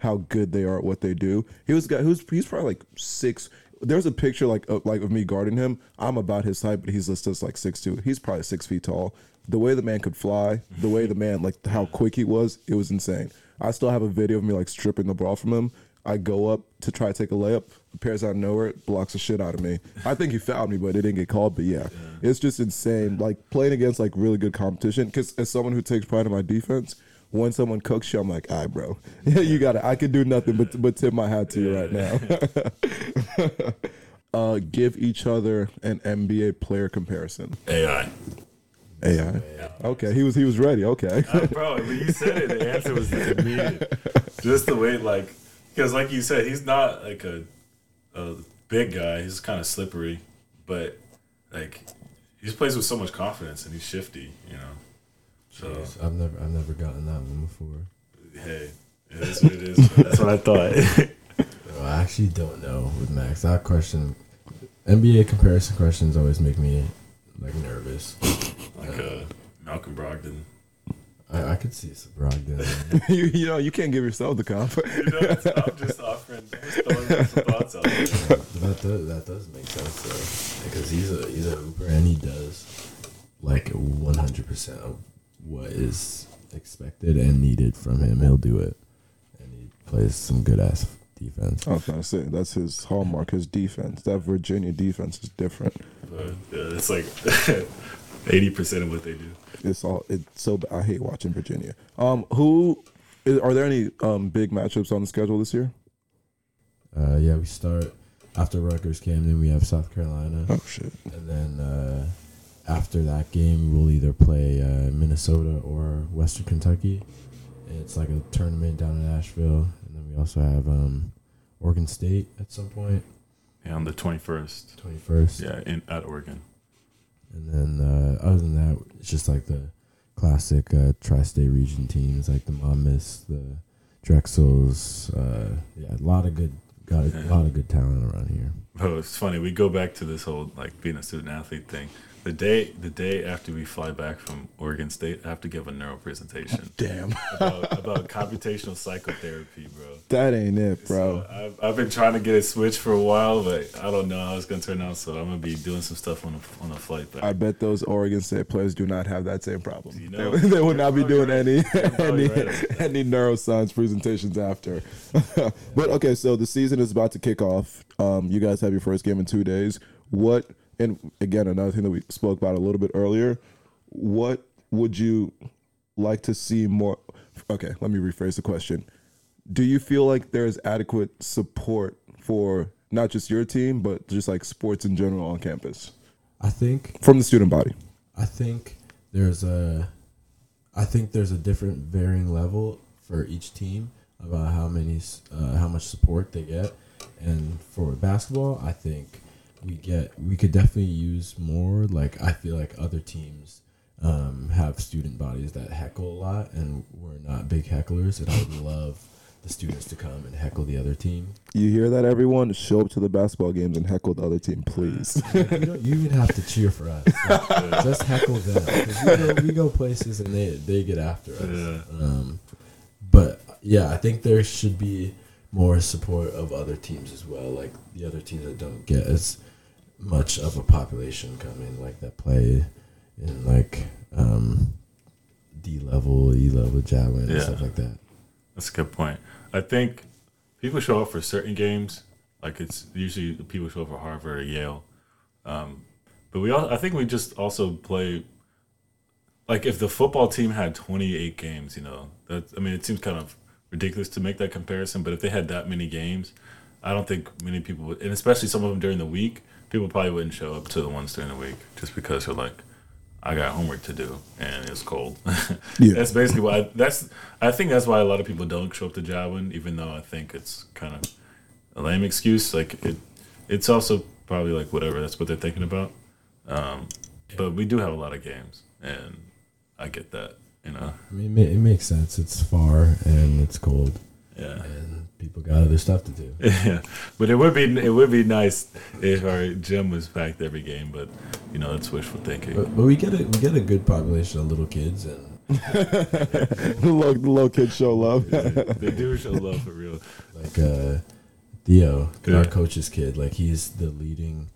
how good they are at what they do. He was a guy who's he's probably like six. There's a picture like of, like of me guarding him. I'm about his height, but he's listed as like six two. He's probably six feet tall. The way the man could fly, the way the man like how quick he was, it was insane. I still have a video of me like stripping the ball from him. I go up to try to take a layup, appears out of nowhere, blocks the shit out of me. I think he fouled me, but it didn't get called. But yeah, it's just insane. Like playing against like really good competition. Because as someone who takes pride in my defense, when someone cooks you, I'm like, all right, bro, yeah (laughs) you got it. I could do nothing but but tip my hat to you right now. (laughs) uh, give each other an NBA player comparison. AI. AI. Okay, he was he was ready. Okay. Uh, bro, when you said it, the answer was immediate. Just the way, like, because like you said, he's not like a, a big guy. He's kind of slippery, but like he just plays with so much confidence and he's shifty, you know. So Jeez, I've never I've never gotten that one before. hey, it is what it is. (laughs) That's what I thought. (laughs) No, I actually don't know with Max. That question, NBA comparison questions always make me like nervous. like uh, Malcolm Brogdon. I, I could see some Brogdon. (laughs) you, you know you can't give yourself the comp. You know, I'm just offering, just throwing some thoughts out there. that does that does make sense though, because he's a he's a hooper and he does like one hundred percent of what is expected and needed from him. He'll do it, and he plays some good ass defense. I was gonna say that's his hallmark, his defense. That Virginia defense is different. But yeah, it's like (laughs) 80% of what they do. It's all it's so. I hate watching Virginia. Um, who is, are there any um big matchups on the schedule this year? Uh, yeah, we start after Rutgers Camden. We have South Carolina. Oh shit! And then uh, after that game, we'll either play uh, Minnesota or Western Kentucky. It's like a tournament down in Asheville. And then we also have um, Oregon State at some point, Yeah, on the 21st. 21st. Yeah, in at Oregon. And then uh, other than that, it's just like the classic uh, tri-state region teams, like the Monmouths, the Drexels. Uh, yeah, a lot of good, got a Yeah. lot of good talent around here. Oh, it's funny. We go back to this whole like being a student athlete thing. The day the day after we fly back from Oregon State, I have to give a neuro presentation Damn, about, about computational psychotherapy, bro. that ain't it, bro. So I've, I've been trying to get it switched for a while, but I don't know how it's gonna turn out. So I'm gonna be doing some stuff on a on a flight back. I bet those Oregon State players do not have that same problem. You know, they, (laughs) they would not be doing any right. (laughs) Probably any right any neuroscience presentations after. (laughs) but okay, so the season is about to kick off. Um, you guys have your first game in two days. What and again another thing that we spoke about a little bit earlier. What would you like to see more? Okay, let me rephrase the question. Do you feel like there's adequate support for not just your team, but just like sports in general on campus I think from the student body? I think there's a I think there's a different varying level for each team about how many uh, how much support they get. And for basketball, I think we get we could definitely use more like I feel like other teams um, have student bodies that heckle a lot and we're not big hecklers and I would (laughs) love the students to come and heckle the other team. You hear that, everyone? Show up to the basketball games and heckle the other team, please. (laughs) you don't you even have to cheer for us. Like, (laughs) just heckle them. We go, we go places and they they get after us. Yeah. Um, but yeah, I think there should be more support of other teams as well, like the other teams that don't get as much of a population coming, like that play in like um, D level, E level Jadwin and stuff like that. That's a good point. I think people show up for certain games. Like it's usually people show up for Harvard or Yale. Um, but we all, I think we just also play. Like if the football team had 28 games, you know, that I mean, it seems kind of ridiculous to make that comparison. But if they had that many games, I don't think many people would, and especially some of them during the week, people probably wouldn't show up to the ones during the week just because they're like, I got homework to do and it's cold. (laughs) Yeah. That's basically why. That's I think that's why a lot of people don't show up to Jadwin, even though I think it's kind of a lame excuse. Like it, it's also probably like whatever. That's what they're thinking about. Um, but we do have a lot of games, and I get that. You know, I mean, it, it makes sense. It's far and it's cold, yeah. and people got other stuff to do. (laughs) Yeah, but it would be it would be nice if our gym was packed every game. But you know, that's wishful thinking. But, but we get a we get a good population of little kids, and (laughs) the little, the little kids show love. they do show love for real. like uh, Theo, Yeah. our coach's kid, like he's the leading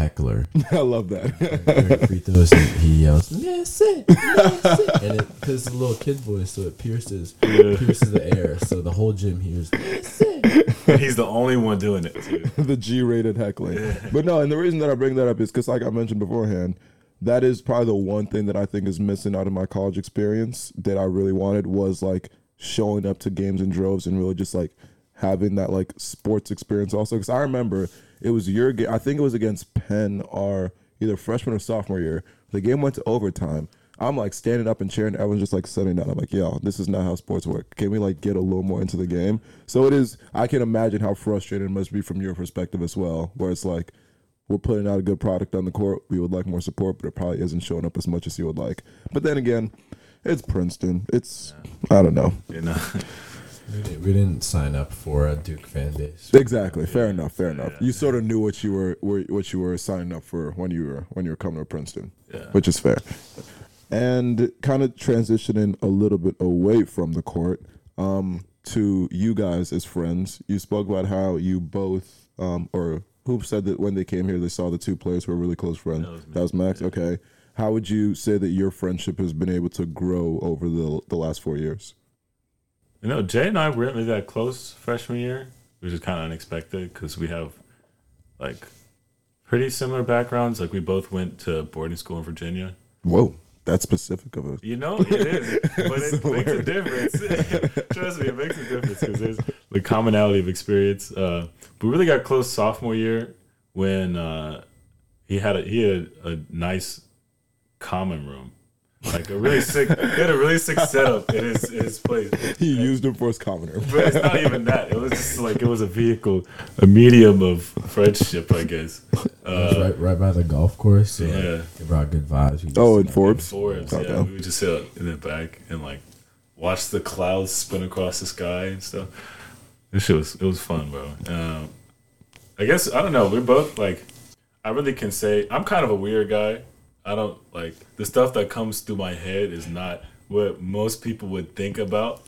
heckler. (laughs) I love that. During free throws, he, he yells, "Miss it, miss it," (laughs) and it because the little kid voice, so it pierces (laughs) Yeah. pierces the air, so the whole gym hears, "Miss it." He's the only one doing it too. the G-rated heckling. But no, and the reason that I bring that up is because, like I mentioned beforehand, that is probably the one thing that I think is missing out of my college experience that I really wanted was like showing up to games in droves and really just like having that like sports experience also. Because I remember It was your game. I think it was against Penn, our either freshman or sophomore year. The game went to overtime. I'm like standing up and cheering. Everyone's just like sitting down. I'm like, yo, this is not how sports work. Can we like get a little more into the game? So it is. I can imagine how frustrating it must be from your perspective as well, where it's like we're putting out a good product on the court. We would like more support, but it probably isn't showing up as much as you would like. But then again, it's Princeton. It's I don't know. You know, (laughs) We didn't, we didn't sign up for a Duke fan base. Exactly. Fair enough. Fair enough. You sort of knew what you were, what you were signing up for when you were when you were coming to Princeton, Yeah. which is fair. And kind of transitioning a little bit away from the court um, to you guys as friends. You spoke about how you both, um, or who said that when they came here they saw the two players who were really close friends. That was. That was Max. Okay. How would you say that your friendship has been able to grow over the the last four years? You know, Jay and I weren't really that close freshman year, which is kind of unexpected because we have like pretty similar backgrounds. Like we both went to boarding school in Virginia. Whoa, that's specific of a You know, it is, (laughs) but it makes a difference. (laughs) Trust me, it makes a difference because there's the commonality of experience. Uh, but we really got close sophomore year when uh, he had a he had a nice common room, like a really sick. He had a really sick setup in his in his place. He used him for his commoner. But it's not even that. It was just like it was a vehicle, a medium of friendship, I guess. Uh, right, right by the golf course. So like, yeah. it brought good vibes. We just- Oh, in Forbes. Forbes, Okay. yeah. We would just sit in the back and like watch the clouds spin across the sky and stuff. This shit was it was fun, bro. Um, I guess I don't know. We're both like, I really can say I'm kind of a weird guy. I don't like the stuff that comes through my head is not what most people would think about,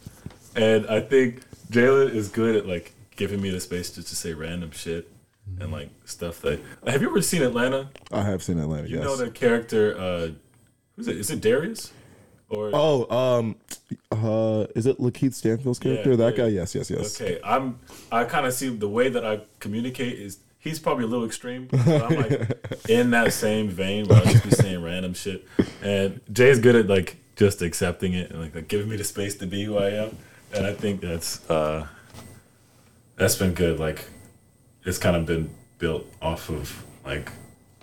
and I think Jalen is good at like giving me the space just to say random shit and like stuff that. Have you ever seen Atlanta? I have seen Atlanta. You yes. know the character. Uh, who's it? Is it Darius? Or Oh, um, uh, is it LaKeith Stanfield's character? Yeah, that yeah. guy? Yes, yes, yes. okay, I'm. I kind of see the way that I communicate is he's probably a little extreme. But I'm like (laughs) in that same vein where I just be saying random shit, and Jay's good at like just accepting it and like, like giving me the space to be who I am, and I think that's uh, that's been good. Like it's kind of been built off of like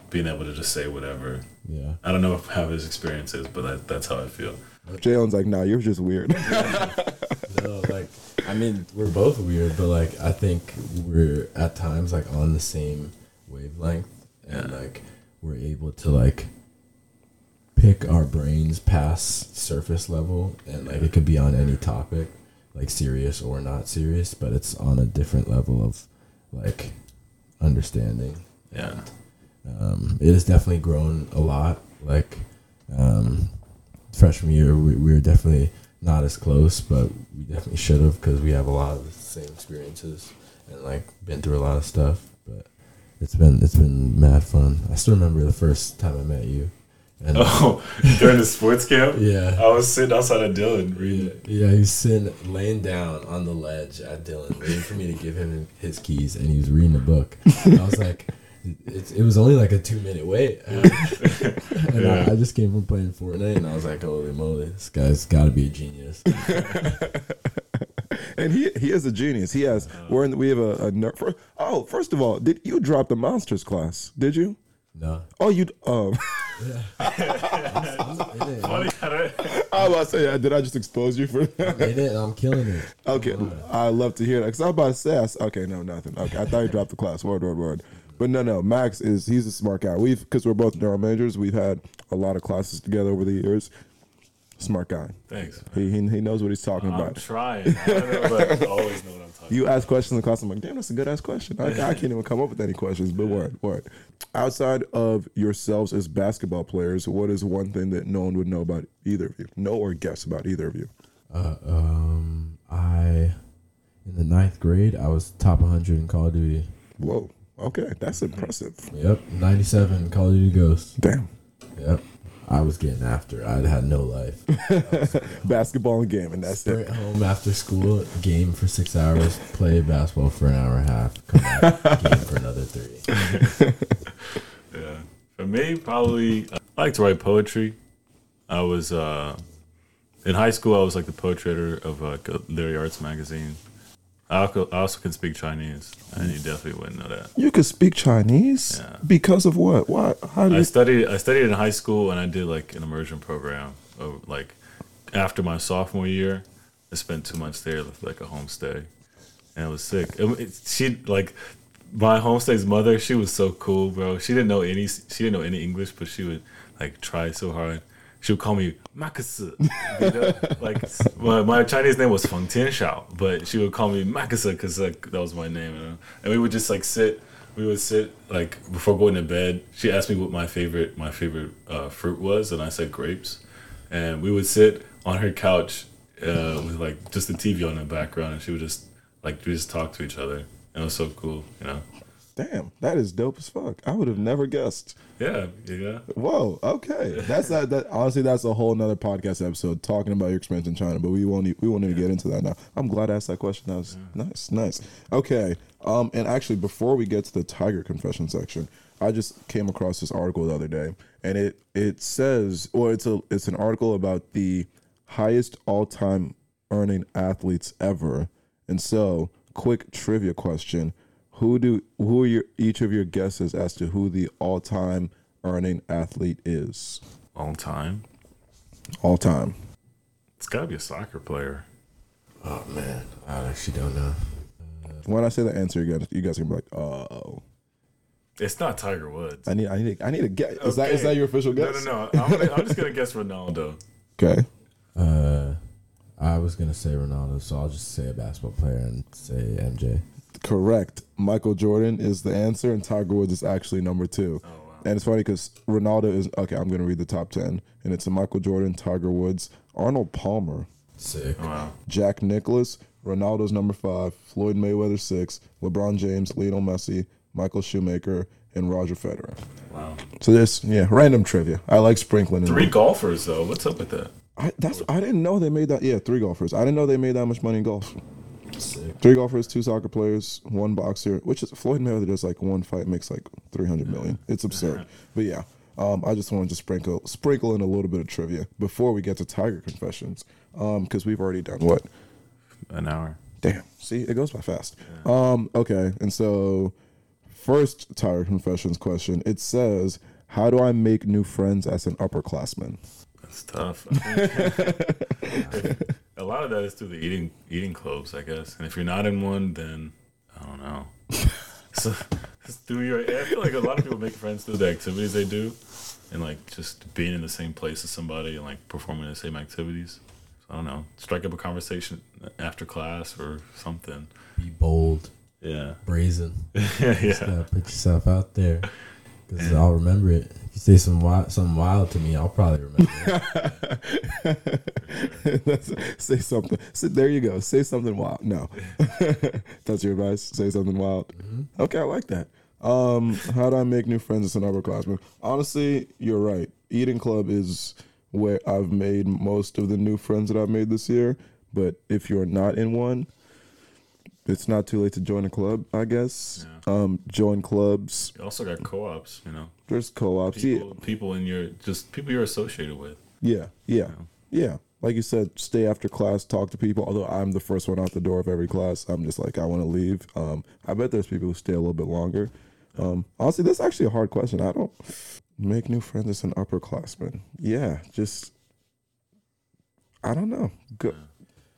being able to just say whatever. Yeah. I don't know how his experience is, but that, that's how I feel. Jalen's like, nah, you're just weird. (laughs) No, like I mean, we're both weird, but like I think we're at times like on the same wavelength, and like we're able to like pick our brains past surface level, and like it could be on any topic, like serious or not serious, but it's on a different level of like understanding. Yeah. Um, it has definitely grown a lot. Like um, freshman year, we, we were definitely not as close, but we definitely should have because we have a lot of the same experiences and like been through a lot of stuff. But it's been it's been mad fun. I still remember the first time I met you. And (laughs) Oh, during the sports camp, (laughs) yeah. I was sitting outside of Dillon reading. Yeah, he was sitting laying down on the ledge at Dillon, waiting for me to give him his keys, and he was reading a book. And I was like, it, it was only like a two minute wait, (laughs) and Yeah. I, I just came from playing Fortnite, and I was like, holy moly, this guy's got to be a genius. (laughs) and he he is a genius. He has. We're in. We have a, a ner- for, Oh, first of all, did you drop the monsters class? Did you? No, Oh, you. Um, (laughs) Funny I was about to say, uh, did I just expose you for? it is, I'm killing it. okay, I love to hear that because I was about to say, I s- okay, no, nothing. Okay, I thought you dropped the class. Word, word, word. But no, no. Max is he's a smart guy. We've because we're both neuro majors. We've had a lot of classes together over the years. Smart guy. Thanks. He he, he knows what he's talking I'm about. trying. I don't know, but I (laughs) always know what I'm talking about. You ask questions in class. I'm like, damn, that's a good ass question. I, I can't even come up with any questions. But word, word. Outside of yourselves as basketball players, what is one thing that no one would know about either of you? Know or guess about either of you? Uh, um, I in the ninth grade, I was top 100 in Call of Duty. Whoa. Okay, that's impressive. Yep, 97 Call of Duty Ghost. Damn. Yep, I was getting after. I had no life. (laughs) Basketball and gaming. That's Straight it. home after school, game for six hours, play basketball for an hour and a half, come back, (laughs) game for another three. (laughs) Yeah. For me, probably I like to write poetry. I was uh, in high school. I was like the poetry editor of like a literary arts magazine. I also, can speak Chinese, and you definitely wouldn't know that. You could speak Chinese Yeah. because of what? Why? How I studied I studied in high school, and I did like an immersion program. Of, like after my sophomore year, I spent two months there, with, like a homestay, and it was sick. It, it- she like my homestay's mother. She was so cool, bro. She didn't know any. She didn't know any English, but she would like try so hard. She would call me Makasu. (laughs) Like my, my Chinese name was Feng Tianshao, but she would call me Makasu because like that was my name. You know? And we would just like sit. We would sit like before going to bed. She asked me what my favorite my favorite uh, fruit was, and I said grapes. And we would sit on her couch uh, with like just the TV on in the background, and she would just like we just talk to each other. And it was so cool, you know. Damn, that is dope as fuck. I would have never guessed. Yeah, yeah. Whoa. Okay. That's that. That honestly, that's a whole nother podcast episode talking about your experience in China. But we won't. We won't even get into that now. I'm glad I asked that question. That was nice. Nice. Okay. Um. And actually, before we get to the Tiger confession section, I just came across this article the other day, and it it says, or it's a it's an article about the highest all time earning athletes ever. And so, quick trivia question: Who do who are your each of your guesses as to who the all time earning athlete is? All time. All time. It's got to be a soccer player. Oh man, I actually don't know. When I say the answer, you guys you guys are gonna be like, oh, It's not Tiger Woods. I need I need I need a guess. Is that is that your official guess? No, no, no. I'm, gonna, I'm just gonna guess Ronaldo. Okay. Uh, I was gonna say Ronaldo, so I'll just say a basketball player and say MJ. Correct. Michael Jordan is the answer, and Tiger Woods is actually number two. Oh wow. And it's funny because Ronaldo is okay. I'm gonna read the top ten, and it's a Michael Jordan, Tiger Woods, Arnold Palmer, Sick. Wow. Jack Nicklaus, Ronaldo's number five, Floyd Mayweather six, LeBron James, Lionel Messi, Michael Schumacher, and Roger Federer. Wow. So this, yeah, random trivia. I like sprinkling in. Three there. golfers though. What's up with that? I, that's I didn't know they made that. Yeah, three golfers. I didn't know they made that much money in golf. Sick. Three golfers, two soccer players, one boxer. Which is Floyd Mayweather does like one fight makes like three hundred million. It's absurd. (laughs) But yeah, um, I just wanted to sprinkle sprinkle in a little bit of trivia before we get to Tiger confessions, because we've already done what An hour. Damn. See, it goes by fast. Um, okay, and so first Tiger Confessions question. It says, How do I make new friends as an upperclassman? That's tough. I think. (laughs) a lot of that is through the eating eating clubs, I guess. And if you're not in one, then I don't know. (laughs) so it's through your, I feel like a lot of people make friends through the activities they do, and like just being in the same place as somebody and like performing the same activities. So I don't know. Strike up a conversation after class or something. Be bold, Yeah. brazen. (laughs) yeah. Just gotta put yourself out there, because I'll remember it. If you say some wild, something wild to me, I'll probably remember. it. (laughs) Say something. Say, there you go. Say something wild. No, (laughs) that's your advice. Say something wild. Okay, I like that. Um, how do I make new friends as an upperclassman? Honestly, you're right. Eating club is where I've made most of the new friends that I've made this year. But if you're not in one, it's not too late to join a club. I guess. Um, join clubs. You also got co-ops, you know. There's co-ops. Yeah. People, people in your just people you're associated with. Yeah, yeah, yeah. Like you said, stay after class, talk to people. Although I'm the first one out the door of every class, I'm just like I want to leave. Um, I bet there's people who stay a little bit longer. Um, honestly, that's actually a hard question. I don't make new friends as an upperclassman. Yeah, just I don't know. Go,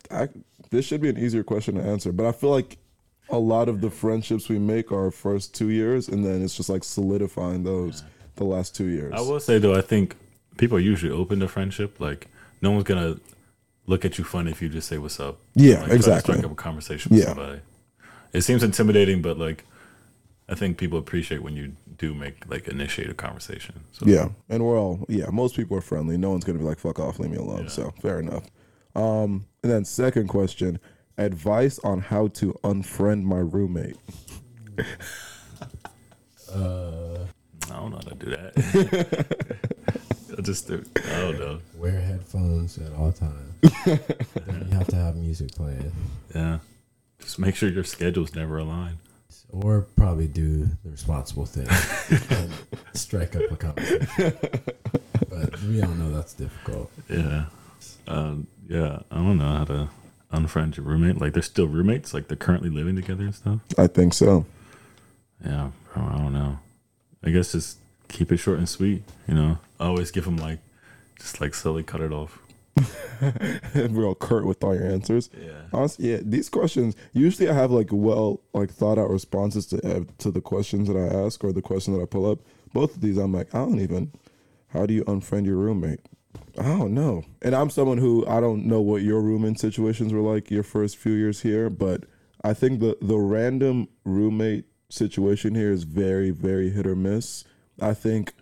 I, this should be an easier question to answer, but I feel like a lot of the friendships we make are our first two years, and then it's just like solidifying those the last two years. I will say though, I think people are usually open to friendship. Like no one's gonna look at you funny if you just say what's up. Yeah, Like, exactly. Strike up a conversation with Yeah. somebody. It seems intimidating, but like I think people appreciate when you do make like initiate a conversation. So Yeah, and we're all yeah. Most people are friendly. No one's gonna be like "fuck off, leave me alone." Yeah. So fair enough. Um, and then second question: advice on how to unfriend my roommate. (laughs) Uh, I don't know how to do that. (laughs) I just do, I don't know. wear headphones at all times. then (laughs) you have to have music playing, Yeah. Just make sure your schedules never align. or probably do the responsible thing and strike up a conversation. But we all know that's difficult. Yeah. Um, yeah. I don't know how to unfriend your roommate? Like they're still roommates, like they're currently living together and stuff. I think so. Yeah, bro, I don't know. I guess just keep it short and sweet. You know, I always give them like, just like slowly cut it off. (laughs) Real curt with all your answers. Yeah. Honestly, yeah, these questions usually I have like well like thought out responses to uh, to the questions that I ask or the question that I pull up. Both of these, I'm like, I don't even. How do you unfriend your roommate? I don't know. And I'm someone who I don't know what your roommate situations were like your first few years here, but I think the the random roommate situation here is very very hit or miss. I think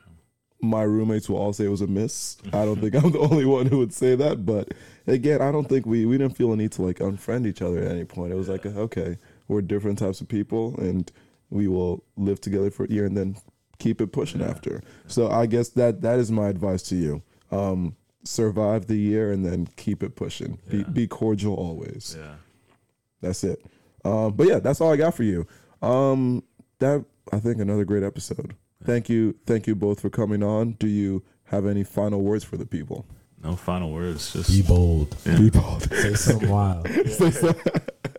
my roommates will all say it was a miss. I don't think I'm the only one who would say that, but again, I don't think we we didn't feel a need to like unfriend each other at any point. It was like okay, we're different types of people, and we will live together for a year and then keep it pushing after. So I guess that that is my advice to you. Um, survive the year and then keep it pushing. Be Yeah. be cordial always. Yeah. That's it. Um, but yeah, that's all I got for you. Um, that I think another great episode. Thank you, thank you both for coming on. Do you have any final words for the people? No final words. Just Be bold. Yeah. Be bold. Say something wild. (laughs)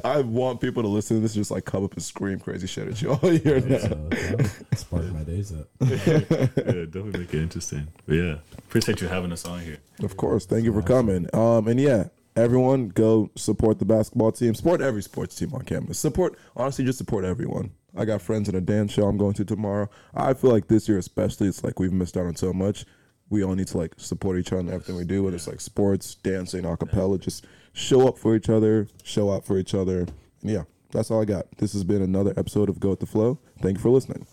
(laughs) I want people to listen to this, just like come up and scream crazy shit at you all year now. So, that'll spark my days up. (laughs) yeah, definitely make it interesting. But yeah, appreciate you having us on here. Of course. Thank you for coming. Um, and yeah, everyone go support the basketball team. Support every sports team on campus. Support honestly, just support everyone. I got friends in a dance show I'm going to tomorrow. I feel like this year especially, it's like we've missed out on so much. We all need to like support each other in everything we do, whether it's like sports, dancing, acapella. Just show up for each other, show out for each other. And yeah, that's all I got. This has been another episode of Go with the Flow. Thank you for listening.